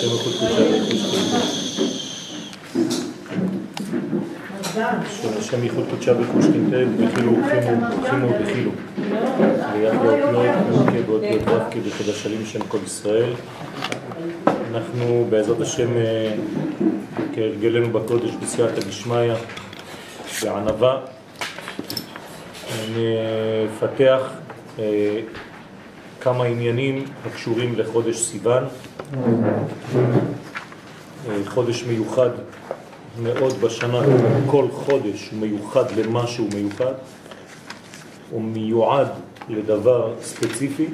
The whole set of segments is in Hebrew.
השם איכות קודשה של השם איכות קודשה וחושכינתא בחילו וחימו וחימו בחילו ליד באותיות מ"ק באותיות ו"ק בחדשלים שם כל ישראל. אנחנו בעזרת השם כהרגלנו בקודש בסייעתא דשמיא בענווה נפתח כמה עניינים הקשורים לחודש סיוון, חודש מיוחד מאוד בשנה, כל חודש הוא מיוחד למשהו מיוחד, הוא מיועד לדבר ספציפי,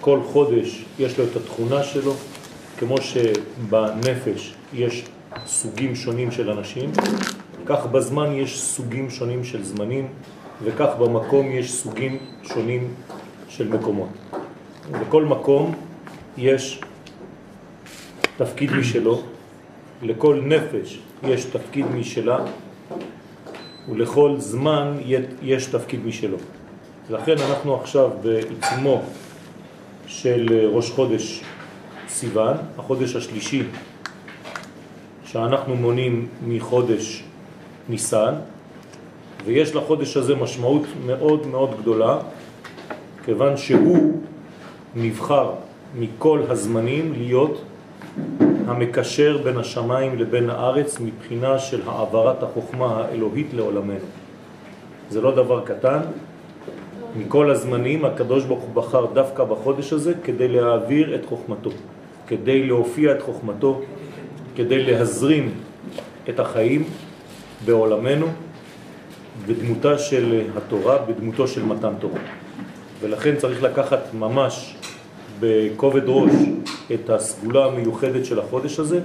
כל חודש יש לו את התכונה שלו, כמו שבנפש יש סוגים שונים של אנשים, כך בזמן יש סוגים שונים של זמנים, וכך במקום יש סוגים שונים של מקומות. לכל מקום יש תפקיד משלו, לכל נפש יש תפקיד משלה, ולכל זמן יש תפקיד משלו. לכן אנחנו עכשיו בעיצומו של ראש חודש סיוון, החודש השלישי שאנחנו מונים מחודש ניסן, ויש לחודש הזה משמעות מאוד מאוד גדולה, כיוון שהוא נבחר מכל הזמנים להיות המקשר בין השמיים לבין הארץ מבחינה של העברת החוכמה האלוהית לעולמנו. זה לא דבר קטן. מכל הזמנים הקדוש ברוך הוא בחר דווקא בחודש הזה כדי להעביר את חוכמתו, כדי להופיע את חוכמתו, כדי להזרים את החיים בעולמנו בדמותה של התורה, בדמותו של מתן תורה. ולכן צריך לקחת ממש בכובד ראש את הסגולה המיוחדת של החודש הזה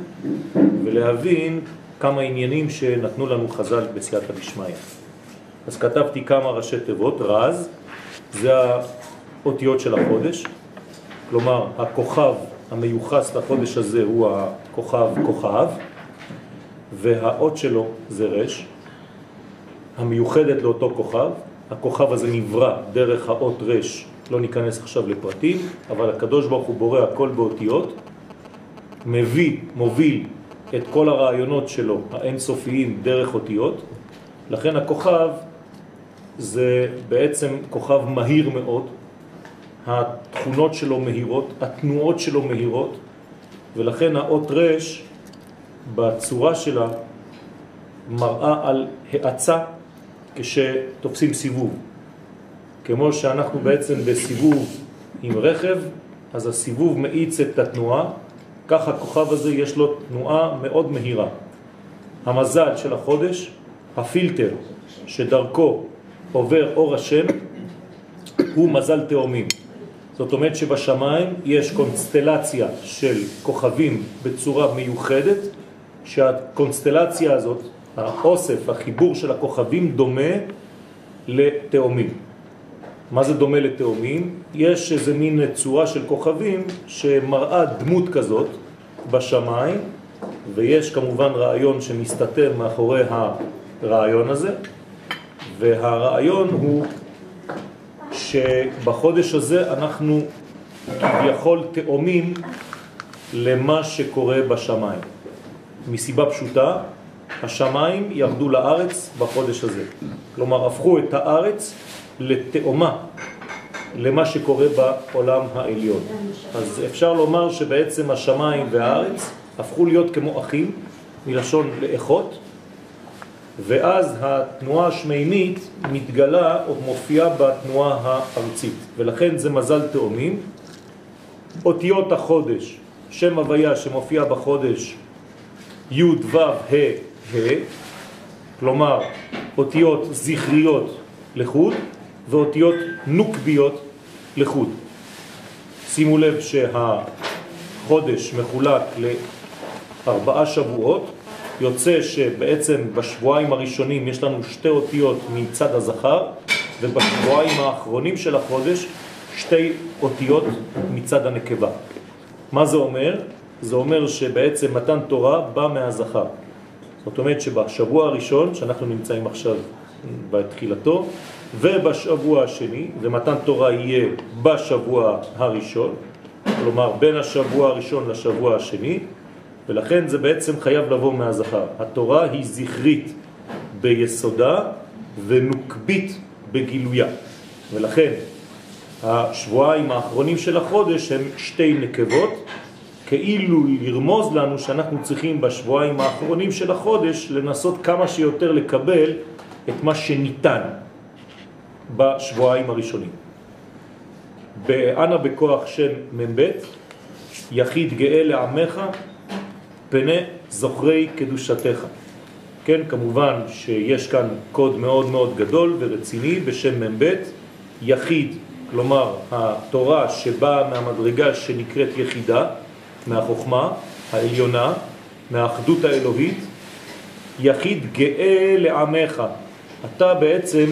ולהבין כמה עניינים שנתנו לנו חז"ל בסייעתא דשמיא. אז כתבתי כמה ראשי תיבות, רז, זה האותיות של החודש, כלומר הכוכב המיוחס לחודש הזה הוא הכוכב כוכב, והאות שלו זה רש, המיוחדת לאותו כוכב, הכוכב הזה נברא דרך האות רש לא ניכנס עכשיו לפרטים, אבל הקדוש ברוך הוא בורא הכל באותיות, מביא, מוביל את כל הרעיונות שלו, האינסופיים, דרך אותיות. לכן הכוכב זה בעצם כוכב מהיר מאוד, התכונות שלו מהירות, התנועות שלו מהירות, ולכן האות רש בצורה שלה מראה על האצה כשתופסים סיבוב. כמו שאנחנו בעצם בסיבוב עם רכב, אז הסיבוב מאיץ את התנועה, כך הכוכב הזה יש לו תנועה מאוד מהירה. המזל של החודש, הפילטר שדרכו עובר אור השם, הוא מזל תאומים. זאת אומרת שבשמיים יש קונסטלציה של כוכבים בצורה מיוחדת, שהקונסטלציה הזאת, האוסף, החיבור של הכוכבים דומה לתאומים. מה זה דומה לתאומים? יש איזה מין צורה של כוכבים שמראה דמות כזאת בשמיים, ויש כמובן רעיון שמסתתר מאחורי הרעיון הזה, והרעיון הוא שבחודש הזה אנחנו כביכול תאומים למה שקורה בשמיים. מסיבה פשוטה, השמיים ירדו לארץ בחודש הזה. כלומר, הפכו את הארץ לתאומה למה שקורה בעולם העליון. אז אפשר לומר שבעצם השמיים והארץ הפכו להיות כמו אחים, מלשון לאחות, ואז התנועה השמימית מתגלה או מופיעה בתנועה הארצית, ולכן זה מזל תאומים. אותיות החודש, שם הוויה שמופיע בחודש י' ו' ה' ה', כלומר אותיות זכריות לחוד, ואותיות נוקביות לחוד. שימו לב שהחודש מחולק לארבעה שבועות, יוצא שבעצם בשבועיים הראשונים יש לנו שתי אותיות מצד הזכר, ובשבועיים האחרונים של החודש שתי אותיות מצד הנקבה. מה זה אומר? זה אומר שבעצם מתן תורה בא מהזכר. זאת אומרת שבשבוע הראשון, שאנחנו נמצאים עכשיו בתחילתו, ובשבוע השני, ומתן תורה יהיה בשבוע הראשון, כלומר בין השבוע הראשון לשבוע השני, ולכן זה בעצם חייב לבוא מהזכר. התורה היא זכרית ביסודה ונוקבית בגילויה. ולכן השבועיים האחרונים של החודש הם שתי נקבות, כאילו לרמוז לנו שאנחנו צריכים בשבועיים האחרונים של החודש לנסות כמה שיותר לקבל את מה שניתן בשבועיים הראשונים. באנה בכוח שם מ"ב, יחיד גאה לעמך, פני זוכרי קדושתך. כן, כמובן שיש כאן קוד מאוד מאוד גדול ורציני בשם מ"ב, יחיד, כלומר התורה שבאה מהמדרגה שנקראת יחידה, מהחוכמה העליונה, מהאחדות האלוהית, יחיד גאה לעמך. אתה בעצם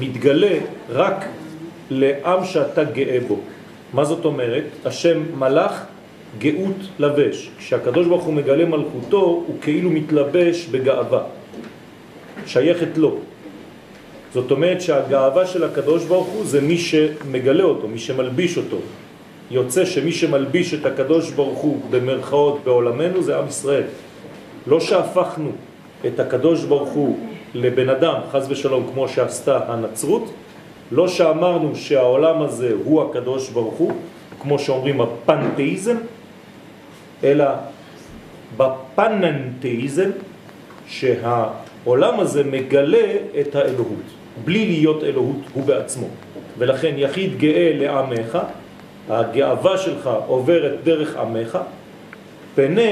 מתגלה רק לעם שאתה גאה בו. מה זאת אומרת? השם מלאך גאות לבש. כשהקדוש ברוך הוא מגלה מלכותו, הוא כאילו מתלבש בגאווה. שייכת לו. זאת אומרת שהגאווה של הקדוש ברוך הוא זה מי שמגלה אותו, מי שמלביש אותו. יוצא שמי שמלביש את הקדוש ברוך הוא במרכאות בעולמנו זה עם ישראל. לא שהפכנו את הקדוש ברוך הוא לבן אדם, חז ושלום, כמו שעשתה הנצרות, לא שאמרנו שהעולם הזה הוא הקדוש ברוך הוא, כמו שאומרים הפנתאיזם, אלא בפננתאיזם, שהעולם הזה מגלה את האלוהות, בלי להיות אלוהות הוא בעצמו. ולכן יחיד גאה לעמך, הגאווה שלך עוברת דרך עמך, פנה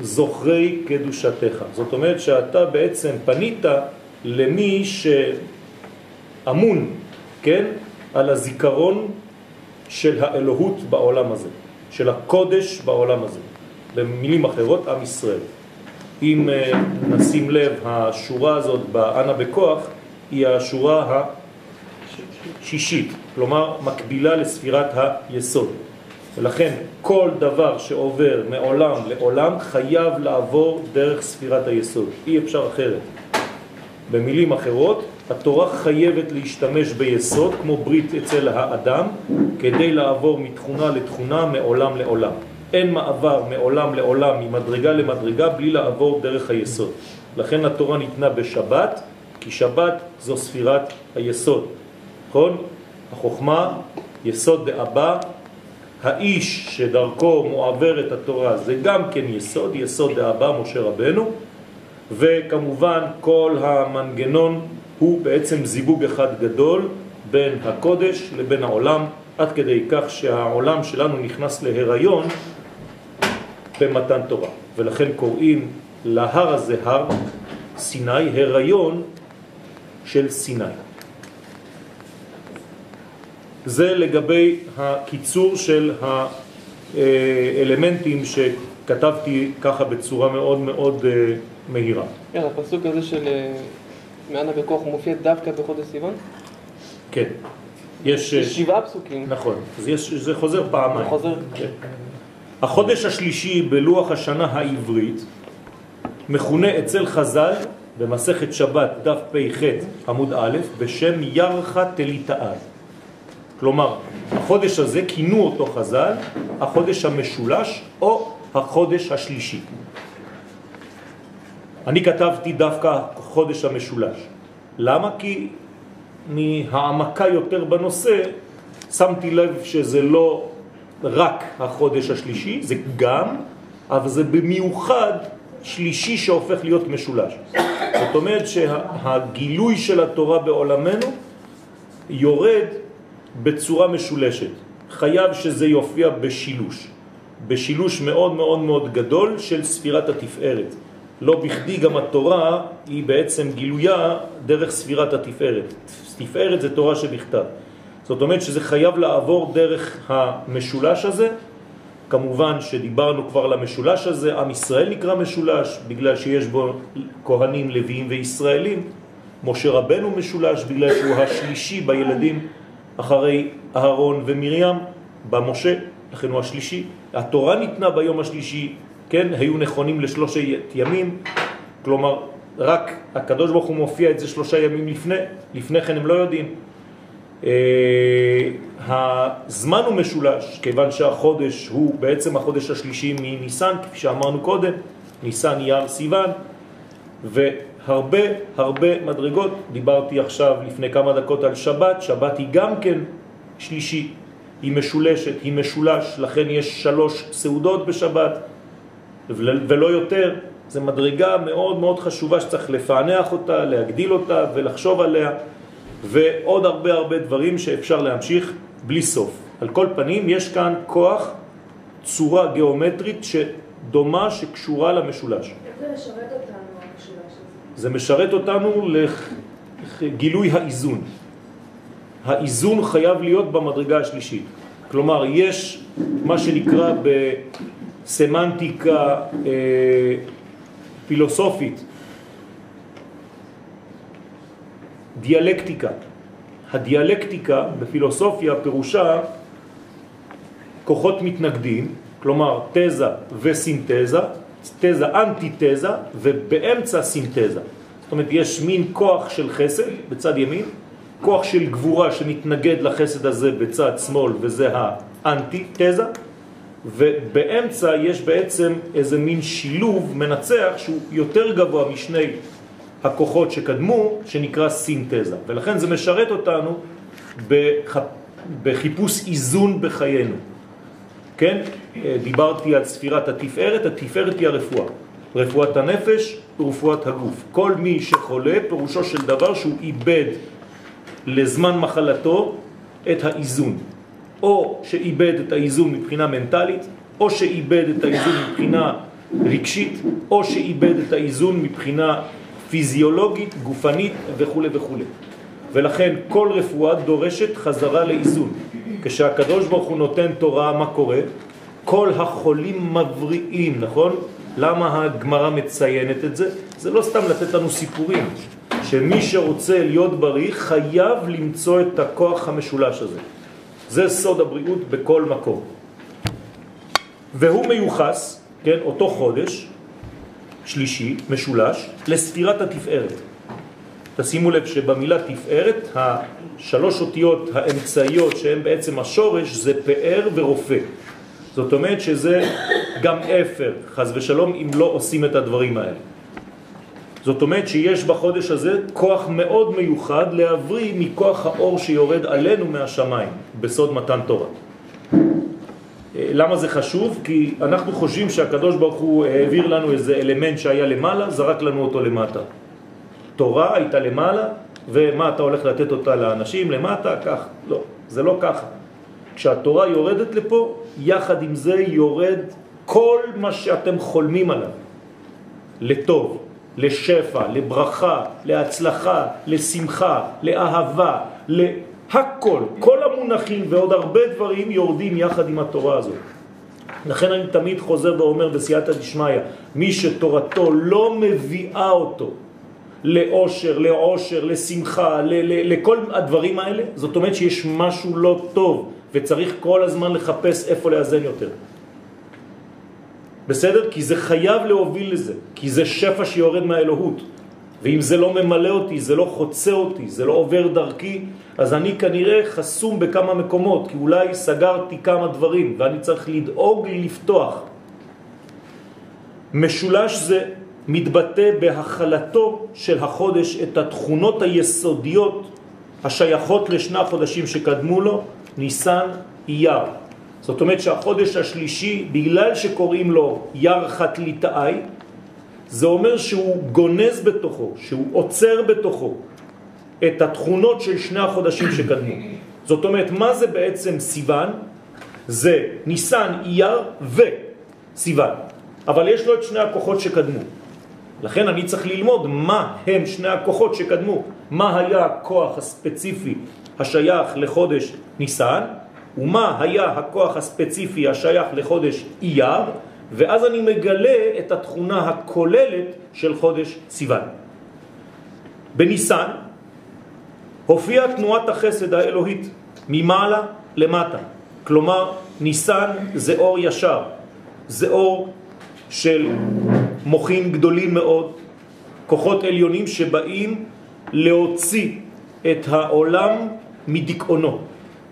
זוכרי קדושתך. זאת אומרת שאתה בעצם פנית למי שאמון, כן, על הזיכרון של האלוהות בעולם הזה, של הקודש בעולם הזה. במילים אחרות, עם ישראל. אם אה, נשים לב, השורה הזאת באנה בכוח היא השורה השישית, כלומר מקבילה לספירת היסוד. ולכן כל דבר שעובר מעולם לעולם חייב לעבור דרך ספירת היסוד, אי אפשר אחרת. במילים אחרות, התורה חייבת להשתמש ביסוד כמו ברית אצל האדם כדי לעבור מתכונה לתכונה מעולם לעולם. אין מעבר מעולם לעולם, ממדרגה למדרגה, בלי לעבור דרך היסוד. לכן התורה ניתנה בשבת, כי שבת זו ספירת היסוד. נכון? החוכמה, יסוד דאבא, האיש שדרכו מועברת התורה זה גם כן יסוד, יסוד דאבא משה רבנו, וכמובן כל המנגנון הוא בעצם זיבוג אחד גדול בין הקודש לבין העולם, עד כדי כך שהעולם שלנו נכנס להיריון במתן תורה. ולכן קוראים להר הזה הר סיני, הריון של סיני. זה לגבי הקיצור של האלמנטים שכתבתי ככה בצורה מאוד מאוד אה, מהירה. כן, הפסוק הזה של אה, מענה בכוח מופיע דווקא בחודש סיוון? כן. יש יש שבעה פסוקים. נכון, אז יש, זה חוזר פעמיים. חוזר. כן. החודש השלישי בלוח השנה העברית מכונה אצל חז"ל במסכת שבת דף פ"ח עמוד א' בשם ירחה תליטאה. כלומר, החודש הזה כינו אותו חז"ל החודש המשולש או החודש השלישי. אני כתבתי דווקא חודש המשולש. למה? כי מהעמקה יותר בנושא שמתי לב שזה לא רק החודש השלישי, זה גם, אבל זה במיוחד שלישי שהופך להיות משולש. זאת אומרת שהגילוי של התורה בעולמנו יורד בצורה משולשת. חייב שזה יופיע בשילוש, בשילוש מאוד מאוד מאוד גדול של ספירת התפארת. לא בכדי גם התורה היא בעצם גילויה דרך ספירת התפארת. תפארת זה תורה שבכתב. זאת אומרת שזה חייב לעבור דרך המשולש הזה. כמובן שדיברנו כבר על המשולש הזה, עם ישראל נקרא משולש בגלל שיש בו כהנים, לוויים וישראלים. משה רבנו משולש בגלל שהוא השלישי בילדים אחרי אהרון ומרים במשה, לכן הוא השלישי. התורה ניתנה ביום השלישי, כן, היו נכונים לשלושת ימים, כלומר רק הקדוש ברוך הוא מופיע את זה שלושה ימים לפני, לפני כן הם לא יודעים. הזמן הוא משולש, כיוון שהחודש הוא בעצם החודש השלישי מניסן, כפי שאמרנו קודם, ניסן, אייר, סיוון, והרבה הרבה מדרגות, דיברתי עכשיו לפני כמה דקות על שבת, שבת היא גם כן שלישי, היא משולשת, היא משולש, לכן יש שלוש סעודות בשבת ולא יותר, זה מדרגה מאוד מאוד חשובה שצריך לפענח אותה, להגדיל אותה ולחשוב עליה ועוד הרבה הרבה דברים שאפשר להמשיך בלי סוף. על כל פנים יש כאן כוח, צורה גיאומטרית שדומה שקשורה למשולש. איך זה משרת אותנו המשולש הזה? זה משרת אותנו לגילוי האיזון. האיזון חייב להיות במדרגה השלישית. כלומר, יש מה שנקרא בסמנטיקה אה, פילוסופית דיאלקטיקה. הדיאלקטיקה בפילוסופיה פירושה כוחות מתנגדים, כלומר תזה וסינתזה, תזה אנטי-תזה ובאמצע סינתזה. זאת אומרת, יש מין כוח של חסד בצד ימין, כוח של גבורה שמתנגד לחסד הזה בצד שמאל וזה האנטי-תזה, ובאמצע יש בעצם איזה מין שילוב מנצח שהוא יותר גבוה משני הכוחות שקדמו, שנקרא סינתזה. ולכן זה משרת אותנו בח... בחיפוש איזון בחיינו. כן? דיברתי על ספירת התפארת, התפארת היא הרפואה. רפואת הנפש ורפואת הגוף. כל מי שחולה, פירושו של דבר שהוא איבד לזמן מחלתו את האיזון. או שאיבד את האיזון מבחינה מנטלית, או שאיבד את האיזון מבחינה רגשית, או שאיבד את האיזון מבחינה פיזיולוגית, גופנית וכו' וכו'. ולכן כל רפואה דורשת חזרה לאיזון. כשהקדוש ברוך הוא נותן תורה, מה קורה? כל החולים מבריאים, נכון? למה הגמרא מציינת את זה? זה לא סתם לתת לנו סיפורים, שמי שרוצה להיות בריא חייב למצוא את הכוח המשולש הזה. זה סוד הבריאות בכל מקום. והוא מיוחס, כן, אותו חודש, שלישי, משולש, לספירת התפארת. תשימו לב שבמילה תפארת, השלוש אותיות האמצעיות שהן בעצם השורש זה פאר ורופא. זאת אומרת שזה גם אפר, חז ושלום, אם לא עושים את הדברים האלה. זאת אומרת שיש בחודש הזה כוח מאוד מיוחד להבריא מכוח האור שיורד עלינו מהשמיים בסוד מתן תורה. למה זה חשוב? כי אנחנו חושבים שהקדוש ברוך הוא העביר לנו איזה אלמנט שהיה למעלה, זרק לנו אותו למטה. תורה הייתה למעלה, ומה אתה הולך לתת אותה לאנשים למטה? כך. לא, זה לא ככה. כשהתורה יורדת לפה, יחד עם זה יורד כל מה שאתם חולמים עליו. לטוב, לשפע, לברכה, להצלחה, לשמחה, לאהבה, להכל. כל המונחים ועוד הרבה דברים יורדים יחד עם התורה הזאת. לכן אני תמיד חוזר ואומר בסייעתא דשמיא, מי שתורתו לא מביאה אותו לאושר, לעושר, לשמחה, ל- ל- לכל הדברים האלה, זאת אומרת שיש משהו לא טוב וצריך כל הזמן לחפש איפה לאזן יותר. בסדר? כי זה חייב להוביל לזה, כי זה שפע שיורד מהאלוהות. ואם זה לא ממלא אותי, זה לא חוצה אותי, זה לא עובר דרכי, אז אני כנראה חסום בכמה מקומות, כי אולי סגרתי כמה דברים ואני צריך לדאוג לפתוח. משולש זה מתבטא בהחלתו של החודש את התכונות היסודיות השייכות לשני החודשים שקדמו לו, ניסן, אייר. זאת אומרת שהחודש השלישי, בגלל שקוראים לו יר חתליטאי, זה אומר שהוא גונז בתוכו, שהוא עוצר בתוכו את התכונות של שני החודשים שקדמו. זאת אומרת, מה זה בעצם סיוון? זה ניסן, אייר וסיוון. אבל יש לו את שני הכוחות שקדמו. לכן אני צריך ללמוד מה הם שני הכוחות שקדמו. מה היה הכוח הספציפי השייך לחודש ניסן, ומה היה הכוח הספציפי השייך לחודש אייר, ואז אני מגלה את התכונה הכוללת של חודש סיוון. בניסן הופיעה תנועת החסד האלוהית ממעלה למטה. כלומר, ניסן זה אור ישר, זה אור של מוחים גדולים מאוד, כוחות עליונים שבאים להוציא את העולם מדיכאונו,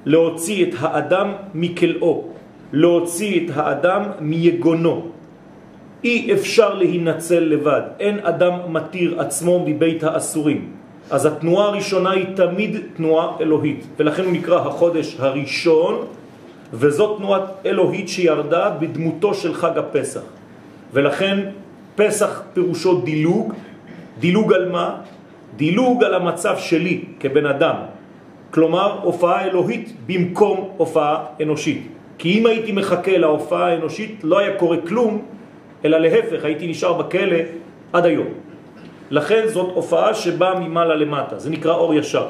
להוציא את האדם מכלאו, להוציא את האדם מיגונו. אי אפשר להינצל לבד, אין אדם מתיר עצמו מבית האסורים. אז התנועה הראשונה היא תמיד תנועה אלוהית, ולכן הוא נקרא החודש הראשון, וזאת תנועה אלוהית שירדה בדמותו של חג הפסח. ולכן פסח פירושו דילוג, דילוג על מה? דילוג על המצב שלי כבן אדם, כלומר הופעה אלוהית במקום הופעה אנושית. כי אם הייתי מחכה להופעה האנושית לא היה קורה כלום, אלא להפך, הייתי נשאר בכלא עד היום. לכן זאת הופעה שבאה ממעלה למטה, זה נקרא אור ישר.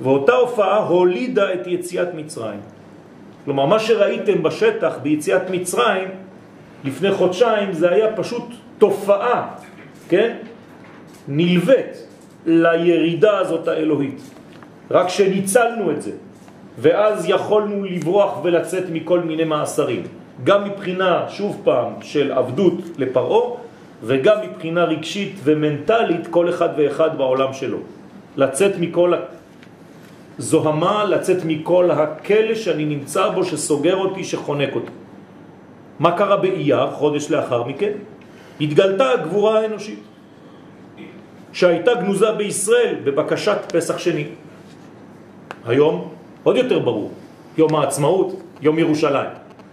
ואותה הופעה הולידה את יציאת מצרים. כלומר, מה שראיתם בשטח ביציאת מצרים לפני חודשיים זה היה פשוט תופעה, כן? נלווית לירידה הזאת האלוהית. רק שניצלנו את זה, ואז יכולנו לברוח ולצאת מכל מיני מאסרים. גם מבחינה, שוב פעם, של עבדות לפרעה, וגם מבחינה רגשית ומנטלית כל אחד ואחד בעולם שלו. לצאת מכל הזוהמה, לצאת מכל הכלא שאני נמצא בו, שסוגר אותי, שחונק אותי. מה קרה באייר, חודש לאחר מכן? התגלתה הגבורה האנושית, שהייתה גנוזה בישראל בבקשת פסח שני. היום עוד יותר ברור, יום העצמאות, יום ירושלים.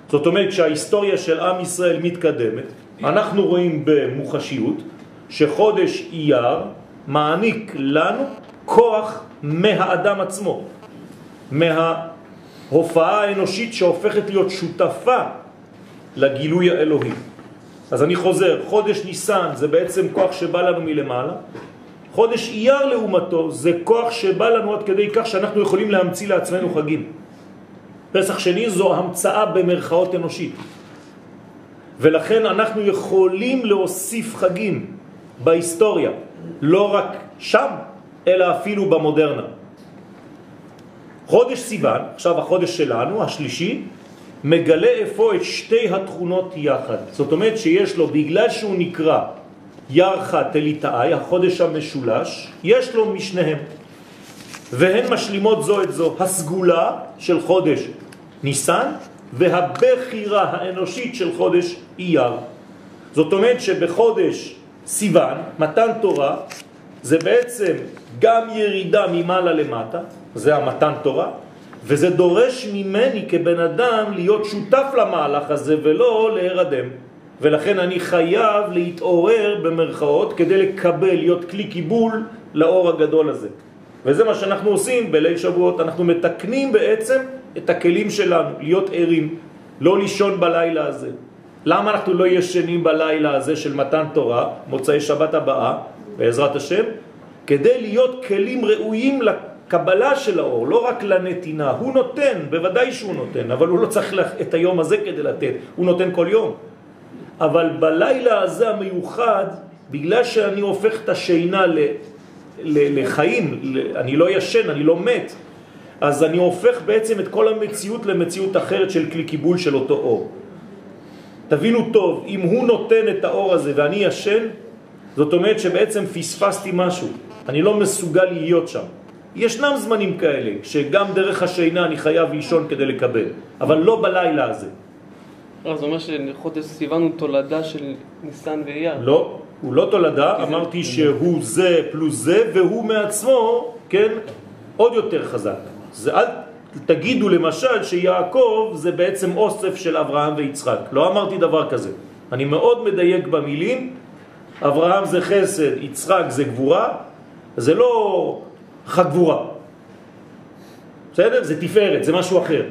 זאת אומרת שההיסטוריה של עם ישראל מתקדמת, אנחנו רואים במוחשיות שחודש אייר מעניק לנו כוח מהאדם עצמו, מההופעה האנושית שהופכת להיות שותפה לגילוי האלוהי. אז אני חוזר, חודש ניסן זה בעצם כוח שבא לנו מלמעלה, חודש אייר לעומתו זה כוח שבא לנו עד כדי כך שאנחנו יכולים להמציא לעצמנו חגים. פסח שני זו המצאה במרכאות אנושית. ולכן אנחנו יכולים להוסיף חגים בהיסטוריה, לא רק שם, אלא אפילו במודרנה. חודש סיוון, עכשיו החודש שלנו, השלישי, מגלה איפה את שתי התכונות יחד. זאת אומרת שיש לו, בגלל שהוא נקרא ירחה תליטאי, החודש המשולש, יש לו משניהם. והן משלימות זו את זו, הסגולה של חודש ניסן והבחירה האנושית של חודש אייר. זאת אומרת שבחודש סיוון, מתן תורה, זה בעצם גם ירידה ממעלה למטה, זה המתן תורה, וזה דורש ממני כבן אדם להיות שותף למהלך הזה ולא להירדם. ולכן אני חייב להתעורר במרכאות כדי לקבל, להיות כלי קיבול לאור הגדול הזה. וזה מה שאנחנו עושים בליל שבועות, אנחנו מתקנים בעצם את הכלים שלנו, להיות ערים, לא לישון בלילה הזה. למה אנחנו לא ישנים בלילה הזה של מתן תורה, מוצאי שבת הבאה, בעזרת השם? כדי להיות כלים ראויים לקבלה של האור, לא רק לנתינה. הוא נותן, בוודאי שהוא נותן, אבל הוא לא צריך את היום הזה כדי לתת, הוא נותן כל יום. אבל בלילה הזה המיוחד, בגלל שאני הופך את השינה ל, ל, לחיים, ל, אני לא ישן, אני לא מת, אז אני הופך בעצם את כל המציאות למציאות אחרת של כלי קיבול של אותו אור. תבינו טוב, אם הוא נותן את האור הזה ואני ישן, זאת אומרת שבעצם פספסתי משהו, אני לא מסוגל להיות שם. ישנם זמנים כאלה, שגם דרך השינה אני חייב לישון כדי לקבל, אבל לא בלילה הזה. לא, זה אומר שחודש סיוון הוא תולדה של ניסן ואייר. לא, הוא לא תולדה, אמרתי שהוא זה פלוס זה, והוא מעצמו, כן, עוד יותר חזק. זה אל תגידו למשל שיעקב זה בעצם אוסף של אברהם ויצחק. לא אמרתי דבר כזה. אני מאוד מדייק במילים, אברהם זה חסד, יצחק זה גבורה, זה לא חגבורה. בסדר? זה תפארת, זה משהו אחר.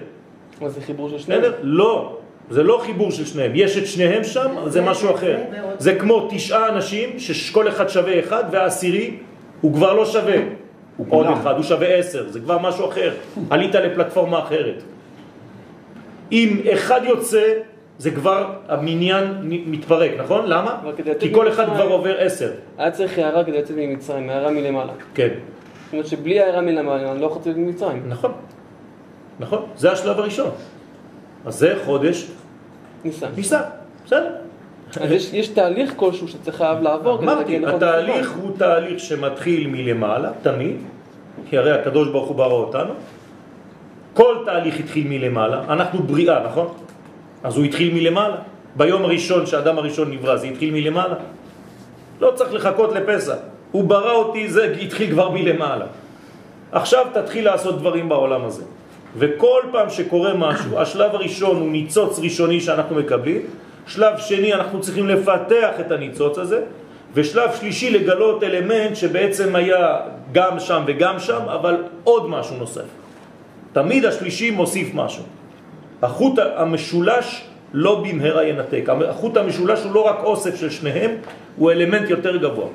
מה זה חיבור של שניהם? לא, זה לא חיבור של שניהם. יש את שניהם שם, זה משהו אחר. זה כמו תשעה אנשים שכל אחד שווה אחד, והעשירי הוא כבר לא שווה. עוד אחד, הוא שווה עשר, זה כבר משהו אחר. עלית לפלטפורמה אחרת. אם אחד יוצא, זה כבר המניין מתפרק, נכון? למה? כי כל אחד כבר עובר עשר. היה צריך הערה כדי לצאת ממצרים, הערה מלמעלה. כן. זאת אומרת שבלי הערה מלמעלה אני לא יכול לצאת ממצרים. נכון, נכון, זה השלב הראשון. אז זה חודש ניסן. ניסן, בסדר. אז יש, יש תהליך כלשהו שצריך חייב לעבור אמרתי, התהליך. הוא תהליך שמתחיל מלמעלה, תמיד, כי הרי הקדוש ברוך הוא ברא אותנו, כל תהליך התחיל מלמעלה, אנחנו בריאה, נכון? אז הוא התחיל מלמעלה. ביום הראשון שהאדם הראשון נברא, זה התחיל מלמעלה. לא צריך לחכות לפסח. הוא ברא אותי, זה התחיל כבר מלמעלה. עכשיו תתחיל לעשות דברים בעולם הזה. וכל פעם שקורה משהו, השלב הראשון הוא ניצוץ ראשוני שאנחנו מקבלים, שלב שני אנחנו צריכים לפתח את הניצוץ הזה, ושלב שלישי לגלות אלמנט שבעצם היה גם שם וגם שם, אבל עוד משהו נוסף. תמיד השלישי מוסיף משהו. החוט המשולש לא במהרה ינתק. החוט המשולש הוא לא רק אוסף של שניהם, הוא אלמנט יותר גבוה.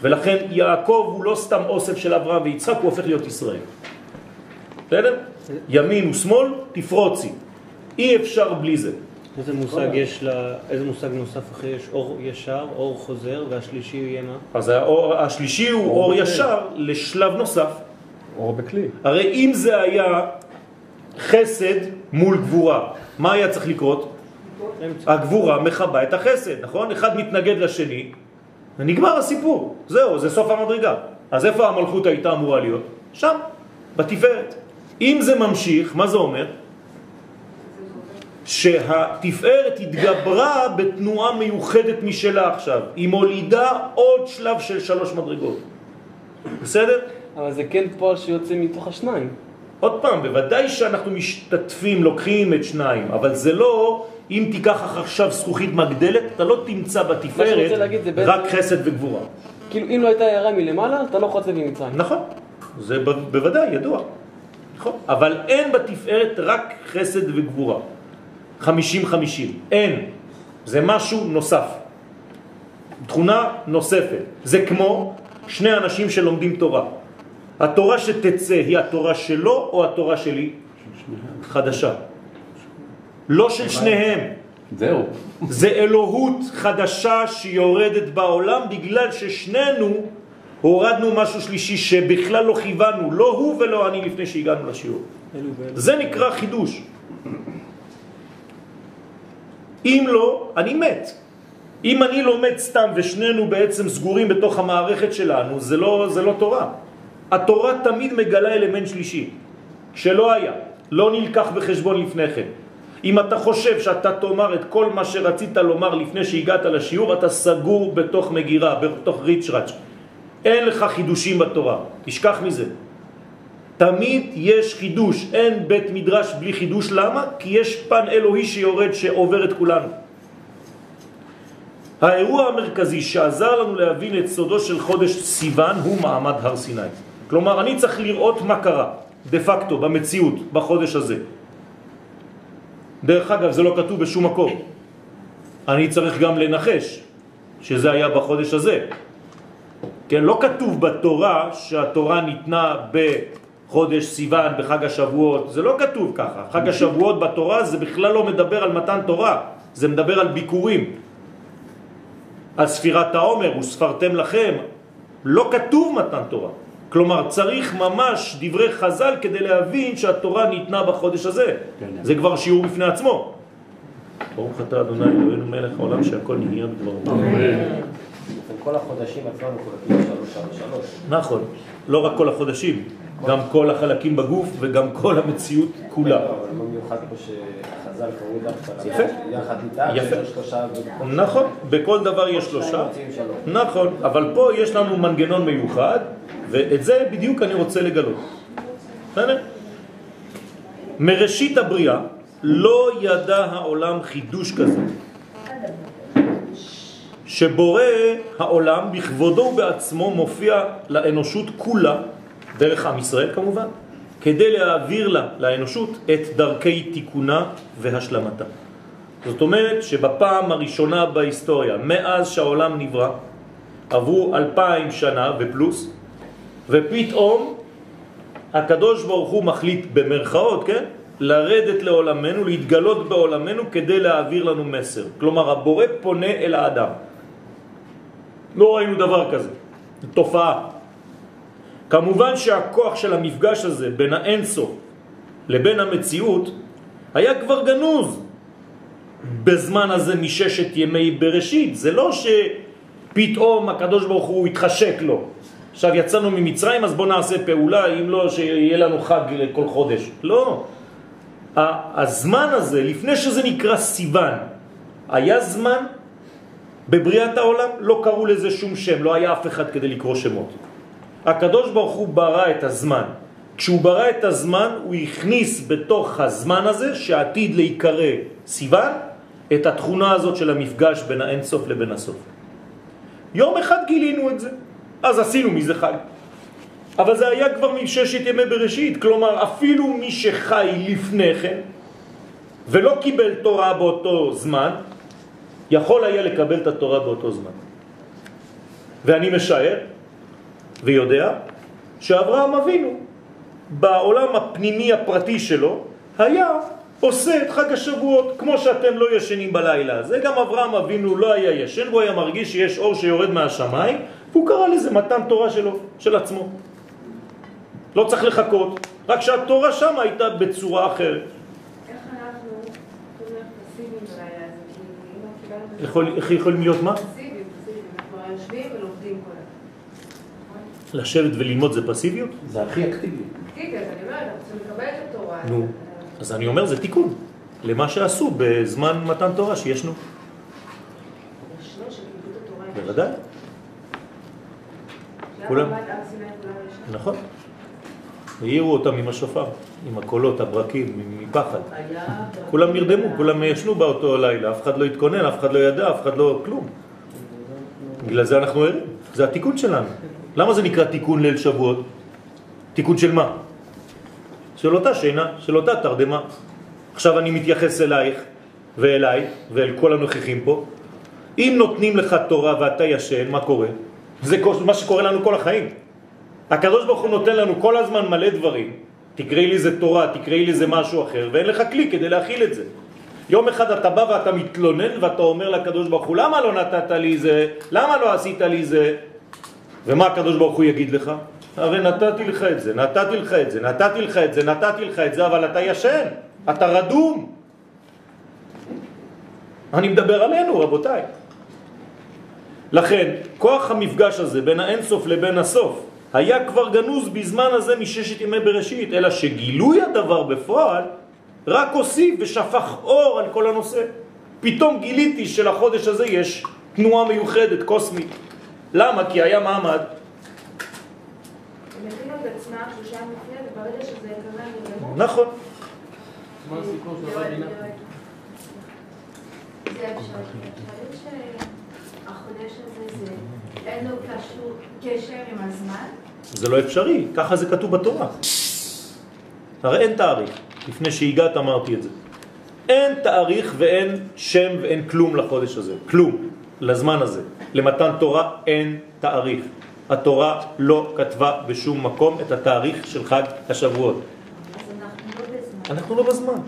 ולכן יעקב הוא לא סתם אוסף של אברהם ויצחק, הוא הופך להיות ישראל. בסדר? ימין ושמאל, תפרוצי. אי אפשר בלי זה. איזה מושג יש לה, איזה מושג נוסף אחרי יש אור ישר, אור חוזר, והשלישי יהיה מה? אז האור, השלישי הוא אור, אור ישר לשלב נוסף. אור בכלי. הרי אם זה היה חסד מול גבורה, מה היה צריך לקרות? הגבורה מחבה את החסד, נכון? אחד מתנגד לשני, ונגמר הסיפור. זהו, זה סוף המדרגה. אז איפה המלכות הייתה אמורה להיות? שם, בתפארת. אם זה ממשיך, מה זה אומר? שהתפארת התגברה בתנועה מיוחדת משלה עכשיו. היא מולידה עוד שלב של שלוש מדרגות. בסדר? אבל זה כן פועל שיוצא מתוך השניים. עוד פעם, בוודאי שאנחנו משתתפים, לוקחים את שניים, אבל זה לא, אם תיקח עכשיו זכוכית מגדלת, אתה לא תמצא בתפארת רק חסד וגבורה. כאילו, אם לא הייתה הערה מלמעלה, אתה לא יכול לצאת ממצרים. נכון, זה בוודאי ידוע. נכון, אבל אין בתפארת רק חסד וגבורה. חמישים חמישים, אין. זה משהו נוסף. תכונה נוספת. זה כמו שני אנשים שלומדים תורה. התורה שתצא היא התורה שלו או התורה שלי? חדשה. לא של שניהם. זהו. זה אלוהות חדשה שיורדת בעולם בגלל ששנינו הורדנו משהו שלישי שבכלל לא כיוונו, לא הוא ולא אני לפני שהגענו לשיעור. זה נקרא חידוש. אם לא, אני מת. אם אני לומד סתם ושנינו בעצם סגורים בתוך המערכת שלנו, זה לא, זה לא תורה. התורה תמיד מגלה אלמנט שלישי, שלא היה, לא נלקח בחשבון לפני כן. אם אתה חושב שאתה תאמר את כל מה שרצית לומר לפני שהגעת לשיעור, אתה סגור בתוך מגירה, בתוך ריצ'ראץ'. אין לך חידושים בתורה, תשכח מזה. תמיד יש חידוש, אין בית מדרש בלי חידוש, למה? כי יש פן אלוהי שיורד שעובר את כולנו. האירוע המרכזי שעזר לנו להבין את סודו של חודש סיוון הוא מעמד הר סיני. כלומר, אני צריך לראות מה קרה, דה פקטו, במציאות, בחודש הזה. דרך אגב, זה לא כתוב בשום מקום. אני צריך גם לנחש שזה היה בחודש הזה. כן, לא כתוב בתורה שהתורה ניתנה בחודש סיוון, בחג השבועות, זה לא כתוב ככה. חג השבועות בתורה זה בכלל לא מדבר על מתן תורה, זה מדבר על ביקורים. על ספירת העומר, וספרתם לכם, לא כתוב מתן תורה. כלומר, צריך ממש דברי חז"ל כדי להבין שהתורה ניתנה בחודש הזה. כן. זה כבר שיעור בפני עצמו. ברוך אתה אדוני אלוהינו מלך העולם שהכל נהיה בדברו. כל החודשים עצמם מחולקים שלוש שלוש שלוש. נכון, לא רק כל החודשים, גם כל החלקים בגוף וגם כל המציאות כולה. אבל במיוחד פה שחז"ל קראו דווקא. יחד איתה, שלושה. נכון, בכל דבר יש שלושה. נכון, אבל פה יש לנו מנגנון מיוחד, ואת זה בדיוק אני רוצה לגלות. בסדר? מראשית הבריאה לא ידע העולם חידוש כזה. שבורא העולם בכבודו ובעצמו מופיע לאנושות כולה, דרך עם ישראל כמובן, כדי להעביר לה, לאנושות, את דרכי תיקונה והשלמתה. זאת אומרת שבפעם הראשונה בהיסטוריה, מאז שהעולם נברא, עברו אלפיים שנה ופלוס, ופתאום הקדוש ברוך הוא מחליט במרכאות, כן? לרדת לעולמנו, להתגלות בעולמנו כדי להעביר לנו מסר. כלומר, הבורא פונה אל האדם. לא ראינו דבר כזה, תופעה. כמובן שהכוח של המפגש הזה בין האינסוף לבין המציאות היה כבר גנוז בזמן הזה מששת ימי בראשית. זה לא שפתאום הקדוש ברוך הוא התחשק לו. עכשיו יצאנו ממצרים אז בוא נעשה פעולה, אם לא שיהיה לנו חג לכל חודש. לא. הזמן הזה, לפני שזה נקרא סיוון, היה זמן בבריאת העולם, לא קראו לזה שום שם, לא היה אף אחד כדי לקרוא שמות. הקדוש ברוך הוא ברא את הזמן. כשהוא ברא את הזמן, הוא הכניס בתוך הזמן הזה, שעתיד להיקרא סיוון, את התכונה הזאת של המפגש בין האינסוף לבין הסוף. יום אחד גילינו את זה, אז עשינו מזה חג. אבל זה היה כבר מששת ימי בראשית, כלומר אפילו מי שחי לפני כן ולא קיבל תורה באותו זמן, יכול היה לקבל את התורה באותו זמן. ואני משער ויודע שאברהם אבינו בעולם הפנימי הפרטי שלו היה עושה את חג השבועות כמו שאתם לא ישנים בלילה. זה גם אברהם אבינו לא היה ישן, הוא היה מרגיש שיש אור שיורד מהשמיים והוא קרא לזה מתן תורה שלו, של עצמו. לא צריך לחכות, רק שהתורה שם הייתה בצורה אחרת. איך אנחנו יכולים להיות פסיביים בלילה הזה? כי אם לא קיבלנו... את זה- יכול, איך יכולים להיות מה? הזמן. לשבת וללמוד זה פסיביות? זה הכי אקטיבי. אקטיבי, אז אני אומרת, אנחנו צריכים לקבל את התורה. נו. אז אני אומר זה תיקון למה שעשו בזמן מתן תורה שישנו. ישנו שקיבלו את התורה. בוודאי, כולם. נכון. העירו אותם עם השופר, עם הקולות, הברקים, מפחד. כולם נרדמו, כולם ישנו באותו לילה, אף אחד לא התכונן, אף אחד לא ידע, אף אחד לא כלום. בגלל זה אנחנו ערים, זה התיקון שלנו. למה זה נקרא תיקון ליל שבועות? תיקון של מה? של אותה שינה, של אותה תרדמה. עכשיו אני מתייחס אלייך ואליי ואל כל הנוכחים פה. אם נותנים לך תורה ואתה ישן, מה קורה? זה מה שקורה לנו כל החיים. הקדוש ברוך הוא נותן לנו כל הזמן מלא דברים. תקראי לי זה תורה, תקראי לי זה משהו אחר, ואין לך כלי כדי להכיל את זה. יום אחד אתה בא ואתה מתלונן ואתה אומר לקדוש ברוך הוא, למה לא נתת לי זה? למה לא עשית לי זה? ומה הקדוש ברוך הוא יגיד לך? הרי נתתי לך את זה, נתתי לך את זה, נתתי לך את זה, נתתי לך את זה, אבל אתה ישן, אתה רדום. אני מדבר עלינו, רבותיי. לכן, כוח המפגש הזה בין האינסוף לבין הסוף היה כבר גנוז בזמן הזה מששת ימי בראשית, אלא שגילוי הדבר בפועל רק הוסיף ושפך אור על כל הנושא. פתאום גיליתי שלחודש הזה יש תנועה מיוחדת, קוסמית. למה? כי היה מעמד. נכון. שהחודש הזה זה אין לו קשור, קשר עם הזמן? זה לא אפשרי, ככה זה כתוב בתורה. הרי אין תאריך, לפני שהגעת אמרתי את זה. אין תאריך ואין שם ואין כלום לחודש הזה, כלום, לזמן הזה. למתן תורה אין תאריך. התורה לא כתבה בשום מקום את התאריך של חג השבועות. אז אנחנו לא בזמן. אנחנו לא בזמן,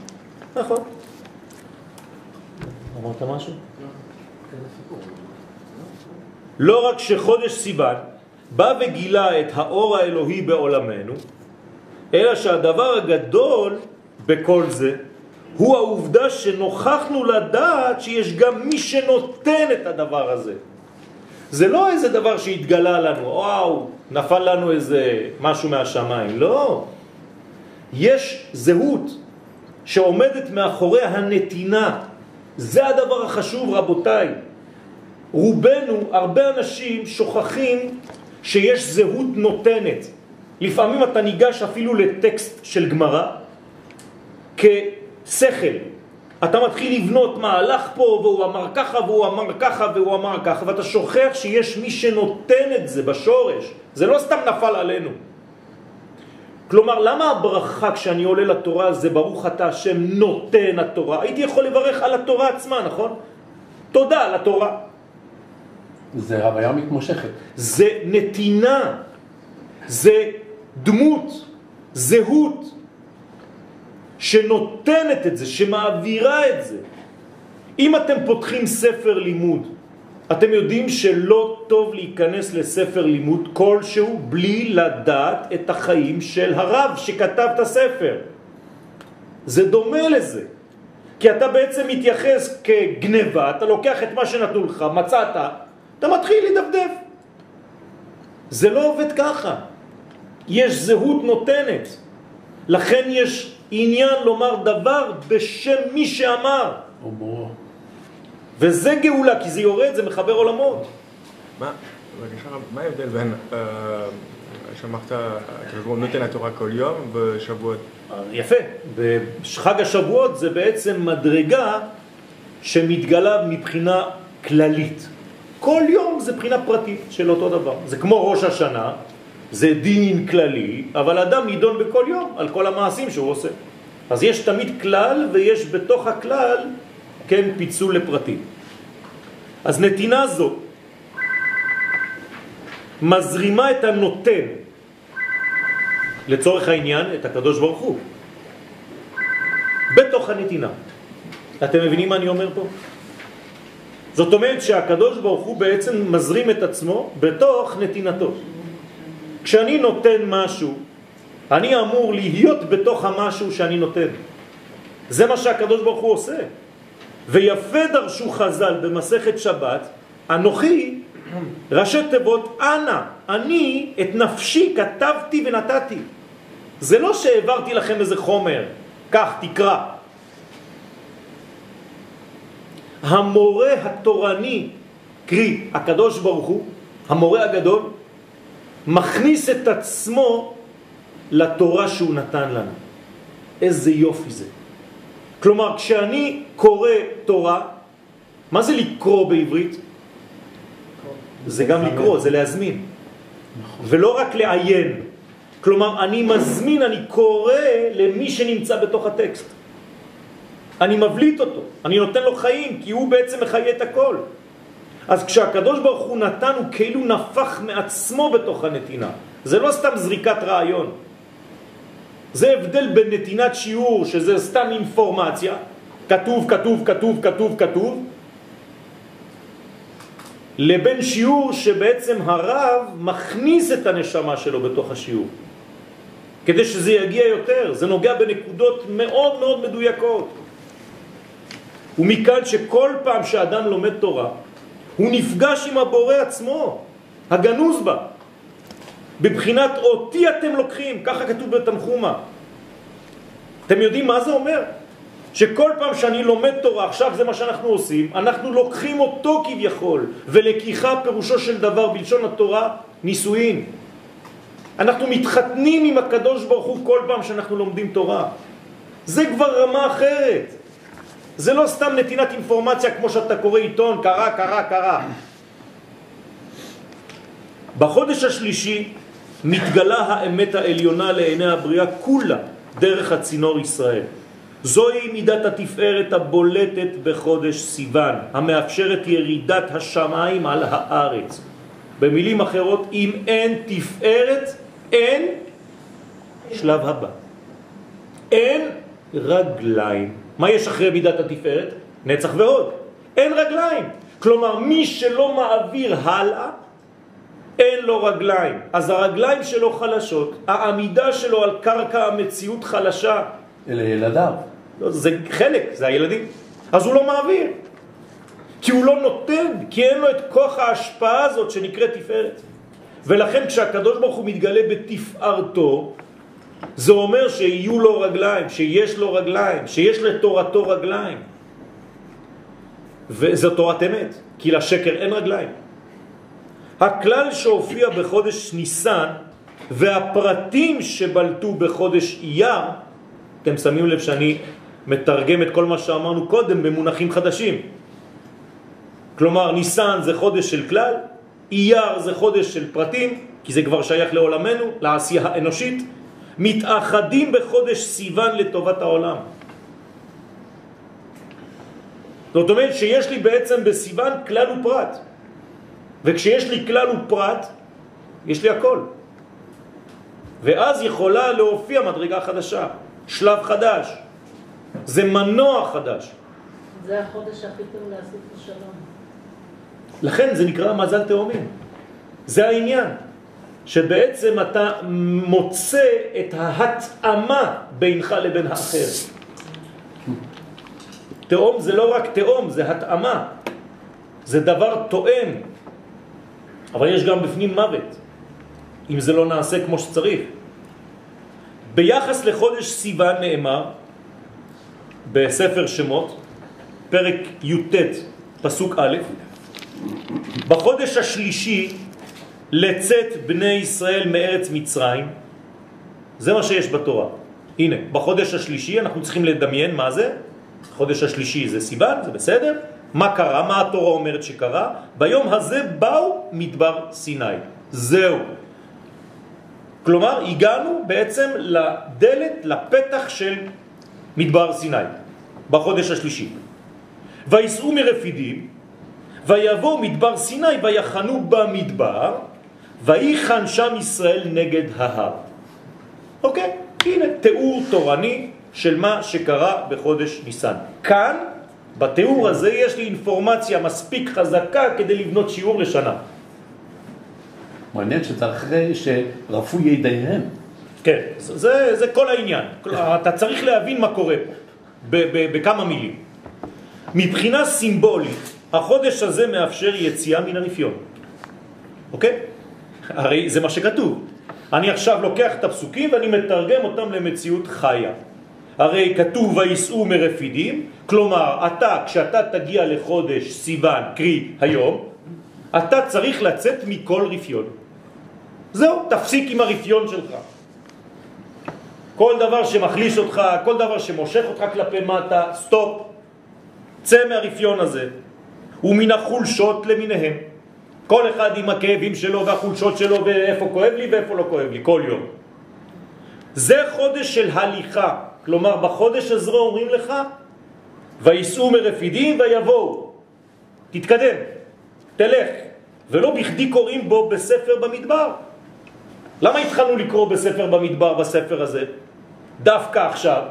נכון. אמרת משהו? לא רק שחודש סיוון בא וגילה את האור האלוהי בעולמנו, אלא שהדבר הגדול בכל זה הוא העובדה שנוכחנו לדעת שיש גם מי שנותן את הדבר הזה. זה לא איזה דבר שהתגלה לנו, וואו, נפל לנו איזה משהו מהשמיים, לא. יש זהות שעומדת מאחורי הנתינה. זה הדבר החשוב, רבותיי. רובנו, הרבה אנשים שוכחים שיש זהות נותנת. לפעמים אתה ניגש אפילו לטקסט של גמרא כשכל. אתה מתחיל לבנות מהלך פה והוא אמר ככה והוא אמר ככה והוא אמר ככה ואתה שוכח שיש מי שנותן את זה בשורש. זה לא סתם נפל עלינו. כלומר, למה הברכה כשאני עולה לתורה זה ברוך אתה השם נותן התורה? הייתי יכול לברך על התורה עצמה, נכון? תודה על התורה. זה הוויה מתמשכת. זה נתינה, זה דמות, זהות, שנותנת את זה, שמעבירה את זה. אם אתם פותחים ספר לימוד, אתם יודעים שלא טוב להיכנס לספר לימוד כלשהו בלי לדעת את החיים של הרב שכתב את הספר. זה דומה לזה. כי אתה בעצם מתייחס כגנבה, אתה לוקח את מה שנתנו לך, מצאת, אתה מתחיל לדפדף. זה לא עובד ככה. יש זהות נותנת. לכן יש עניין לומר דבר בשם מי שאמר. אומרו. וזה גאולה, כי זה יורד, זה מחבר עולמות. מה, מה ההבדל בין, אה, שאמרת, נותן התורה כל יום בשבועות? יפה. בחג השבועות זה בעצם מדרגה שמתגלה מבחינה כללית. כל יום זה בחינה פרטית של אותו דבר. זה כמו ראש השנה, זה דין כללי, אבל אדם נידון בכל יום על כל המעשים שהוא עושה. אז יש תמיד כלל ויש בתוך הכלל, כן, פיצול לפרטים. אז נתינה זו מזרימה את הנותן, לצורך העניין, את הקדוש ברוך הוא, בתוך הנתינה. אתם מבינים מה אני אומר פה? זאת אומרת שהקדוש ברוך הוא בעצם מזרים את עצמו בתוך נתינתו. כשאני נותן משהו, אני אמור להיות בתוך המשהו שאני נותן. זה מה שהקדוש ברוך הוא עושה. ויפה דרשו חז"ל במסכת שבת, אנוכי, ראשי תיבות, אנא, אני את נפשי כתבתי ונתתי. זה לא שהעברתי לכם איזה חומר, כך תקרא. המורה התורני, קרי הקדוש ברוך הוא, המורה הגדול, מכניס את עצמו לתורה שהוא נתן לנו. איזה יופי זה. כלומר, כשאני קורא תורה, מה זה לקרוא בעברית? זה גם לקרוא, זה להזמין. ולא רק לעיין. כלומר, אני מזמין, אני קורא למי שנמצא בתוך הטקסט. אני מבליט אותו, אני נותן לו חיים, כי הוא בעצם מחיה את הכל. אז כשהקדוש ברוך הוא נתן, הוא כאילו נפח מעצמו בתוך הנתינה. זה לא סתם זריקת רעיון. זה הבדל בין נתינת שיעור, שזה סתם אינפורמציה, כתוב, כתוב, כתוב, כתוב, כתוב, לבין שיעור שבעצם הרב מכניס את הנשמה שלו בתוך השיעור. כדי שזה יגיע יותר, זה נוגע בנקודות מאוד מאוד מדויקות. ומכאן שכל פעם שאדם לומד תורה, הוא נפגש עם הבורא עצמו, הגנוז בה. בבחינת אותי אתם לוקחים, ככה כתוב בתנחומה. אתם יודעים מה זה אומר? שכל פעם שאני לומד תורה, עכשיו זה מה שאנחנו עושים, אנחנו לוקחים אותו כביכול, ולקיחה פירושו של דבר בלשון התורה נישואין. אנחנו מתחתנים עם הקדוש ברוך הוא כל פעם שאנחנו לומדים תורה. זה כבר רמה אחרת. זה לא סתם נתינת אינפורמציה כמו שאתה קורא עיתון, קרה, קרה, קרה. בחודש השלישי מתגלה האמת העליונה לעיני הבריאה כולה דרך הצינור ישראל. זוהי מידת התפארת הבולטת בחודש סיוון, המאפשרת ירידת השמיים על הארץ. במילים אחרות, אם אין תפארת, אין שלב הבא. אין רגליים. מה יש אחרי מידת התפארת? נצח ועוד. אין רגליים. כלומר, מי שלא מעביר הלאה, אין לו רגליים. אז הרגליים שלו חלשות, העמידה שלו על קרקע המציאות חלשה. אלה ילדיו. לא, זה חלק, זה הילדים. אז הוא לא מעביר. כי הוא לא נותן, כי אין לו את כוח ההשפעה הזאת שנקראת תפארת. ולכן כשהקדוש ברוך הוא מתגלה בתפארתו, זה אומר שיהיו לו רגליים, שיש לו רגליים, שיש לתורתו רגליים. וזו תורת אמת, כי לשקר אין רגליים. הכלל שהופיע בחודש ניסן והפרטים שבלטו בחודש אייר, אתם שמים לב שאני מתרגם את כל מה שאמרנו קודם במונחים חדשים. כלומר, ניסן זה חודש של כלל, אייר זה חודש של פרטים, כי זה כבר שייך לעולמנו, לעשייה האנושית, מתאחדים בחודש סיוון לטובת העולם. זאת אומרת שיש לי בעצם בסיוון כלל ופרט. וכשיש לי כלל ופרט, יש לי הכל. ואז יכולה להופיע מדרגה חדשה, שלב חדש. זה מנוע חדש. זה החודש הכי טוב לעשות השלום. לכן זה נקרא מזל תאומים. זה העניין. שבעצם אתה מוצא את ההתאמה בינך לבין האחר. תאום זה לא רק תאום, זה התאמה. זה דבר תואם. אבל יש גם בפנים מוות. אם זה לא נעשה כמו שצריך. ביחס לחודש סיוון נאמר בספר שמות, פרק י"ט, פסוק א', בחודש השלישי לצאת בני ישראל מארץ מצרים, זה מה שיש בתורה. הנה, בחודש השלישי אנחנו צריכים לדמיין מה זה, חודש השלישי זה סיוון, זה בסדר, מה קרה, מה התורה אומרת שקרה, ביום הזה באו מדבר סיני, זהו. כלומר, הגענו בעצם לדלת, לפתח של מדבר סיני, בחודש השלישי. ויסעו מרפידים, ויבוא מדבר סיני ויחנו במדבר, ויחן שם ישראל נגד ההר. אוקיי, הנה תיאור תורני של מה שקרה בחודש ניסן. כאן, בתיאור הזה, יש לי אינפורמציה מספיק חזקה כדי לבנות שיעור לשנה. מעניין שזה אחרי שרפו ידיהם. כן, זה, זה כל העניין. אתה צריך להבין מה קורה פה, בכמה מילים. מבחינה סימבולית, החודש הזה מאפשר יציאה מן הרפיון. אוקיי? הרי זה מה שכתוב. אני עכשיו לוקח את הפסוקים ואני מתרגם אותם למציאות חיה. הרי כתוב ויסעו מרפידים, כלומר אתה, כשאתה תגיע לחודש סיוון, קרי היום, אתה צריך לצאת מכל רפיון. זהו, תפסיק עם הרפיון שלך. כל דבר שמחליש אותך, כל דבר שמושך אותך כלפי מטה, סטופ. צא מהרפיון הזה. ומן החולשות למיניהם. כל אחד עם הכאבים שלו והחולשות שלו ואיפה כואב לי ואיפה לא כואב לי, כל יום. זה חודש של הליכה, כלומר בחודש הזה אומרים לך ויסעו מרפידים ויבואו, תתקדם, תלך, ולא בכדי קוראים בו בספר במדבר. למה התחלנו לקרוא בספר במדבר בספר הזה? דווקא עכשיו.